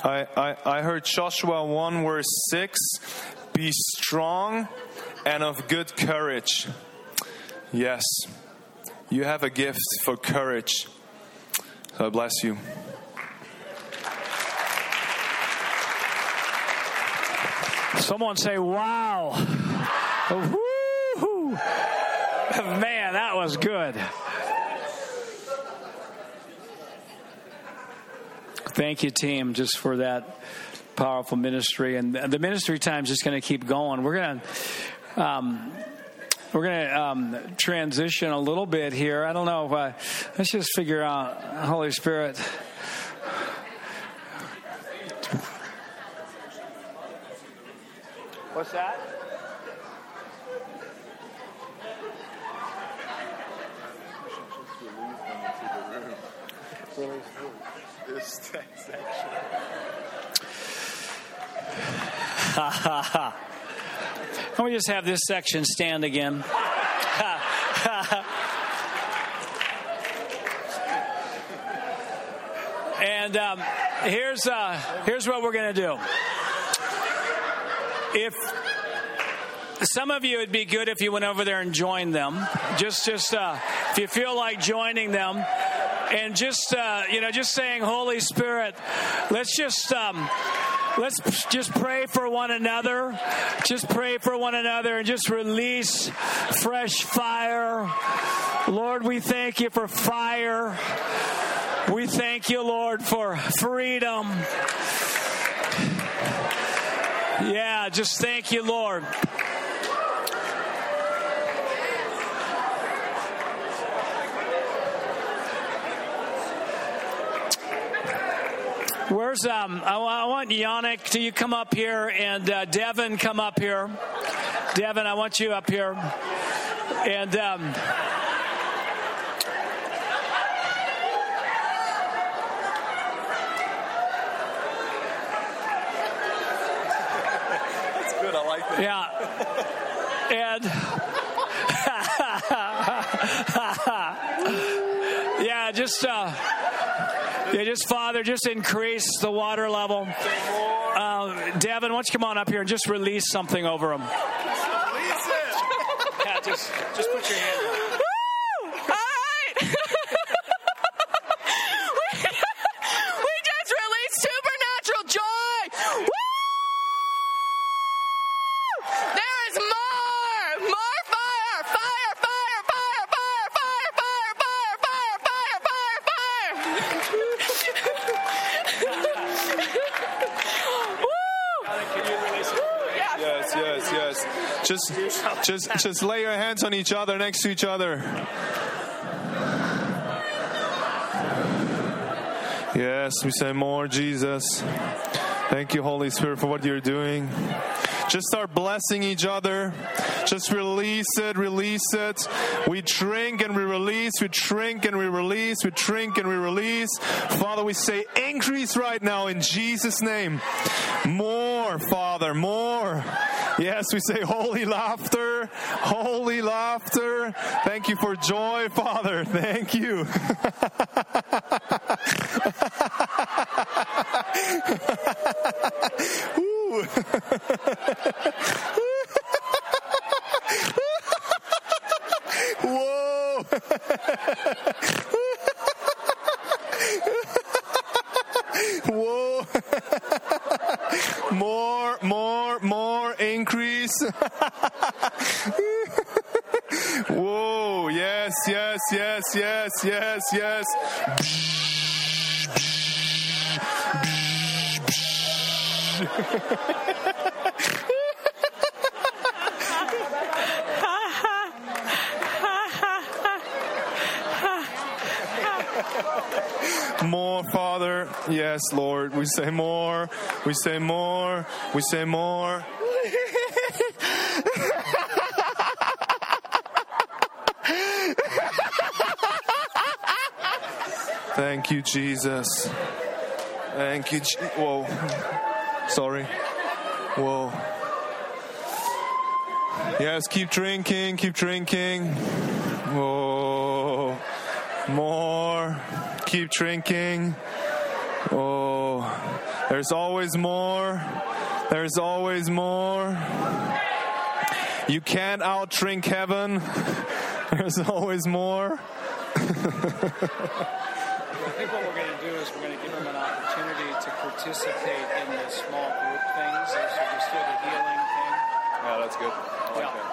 I, I, I heard Joshua 1 verse 6 Be strong and of good courage. Yes, you have a gift for courage. So I bless you. Someone say, wow. Woo-hoo. Man, that was good. Thank you, team, just for that powerful ministry. And the ministry time is just going to keep going. We're going to. Um, we're going to um, transition a little bit here. I don't know. Uh, let's just figure out, Holy Spirit. What's that? Can we just have this section stand again? and um, here's uh, here's what we're going to do. If some of you, it'd be good if you went over there and joined them. Just, just uh, if you feel like joining them, and just uh, you know, just saying, Holy Spirit, let's just. Um, let's just pray for one another. Just pray for one another and just release fresh fire. Lord, we thank you for fire. We thank you, Lord, for freedom. Yeah, just thank you, Lord. Where's um? I, I want Yannick. Do you come up here and uh, Devin come up here? Devin, I want you up here. And um, That's good. I like that. Yeah, and yeah, just uh, yeah, just Father, just increase the water level. Uh, Devin, why don't you come on up here and just release something over him? them? Yeah, just just put your hand. Just, just lay your hands on each other, next to each other. Yes, we say more, Jesus. Thank you, Holy Spirit, for what you're doing. Just start blessing each other. Just release it, release it. We drink and we release, we drink and we release, we drink and we release. Father, we say increase right now in Jesus' name. More, Father, more. Yes, we say holy laughter, holy laughter. Thank you for joy, Father. Thank you. Whoa! more, more, more increase. Whoa! Yes, yes, yes, yes, yes, yes. More, Father. Yes, Lord. We say more. We say more. We say more. Thank you, Jesus. Thank you. Je- Whoa. Sorry. Whoa. Yes, keep drinking, keep drinking. Whoa. More. Keep drinking. Oh, there's always more. There's always more. You can't outdrink heaven. There's always more. I think what we're going to do is we're going to give them an opportunity to participate in the small group things. So just do the healing thing. Yeah, that's good. Yeah.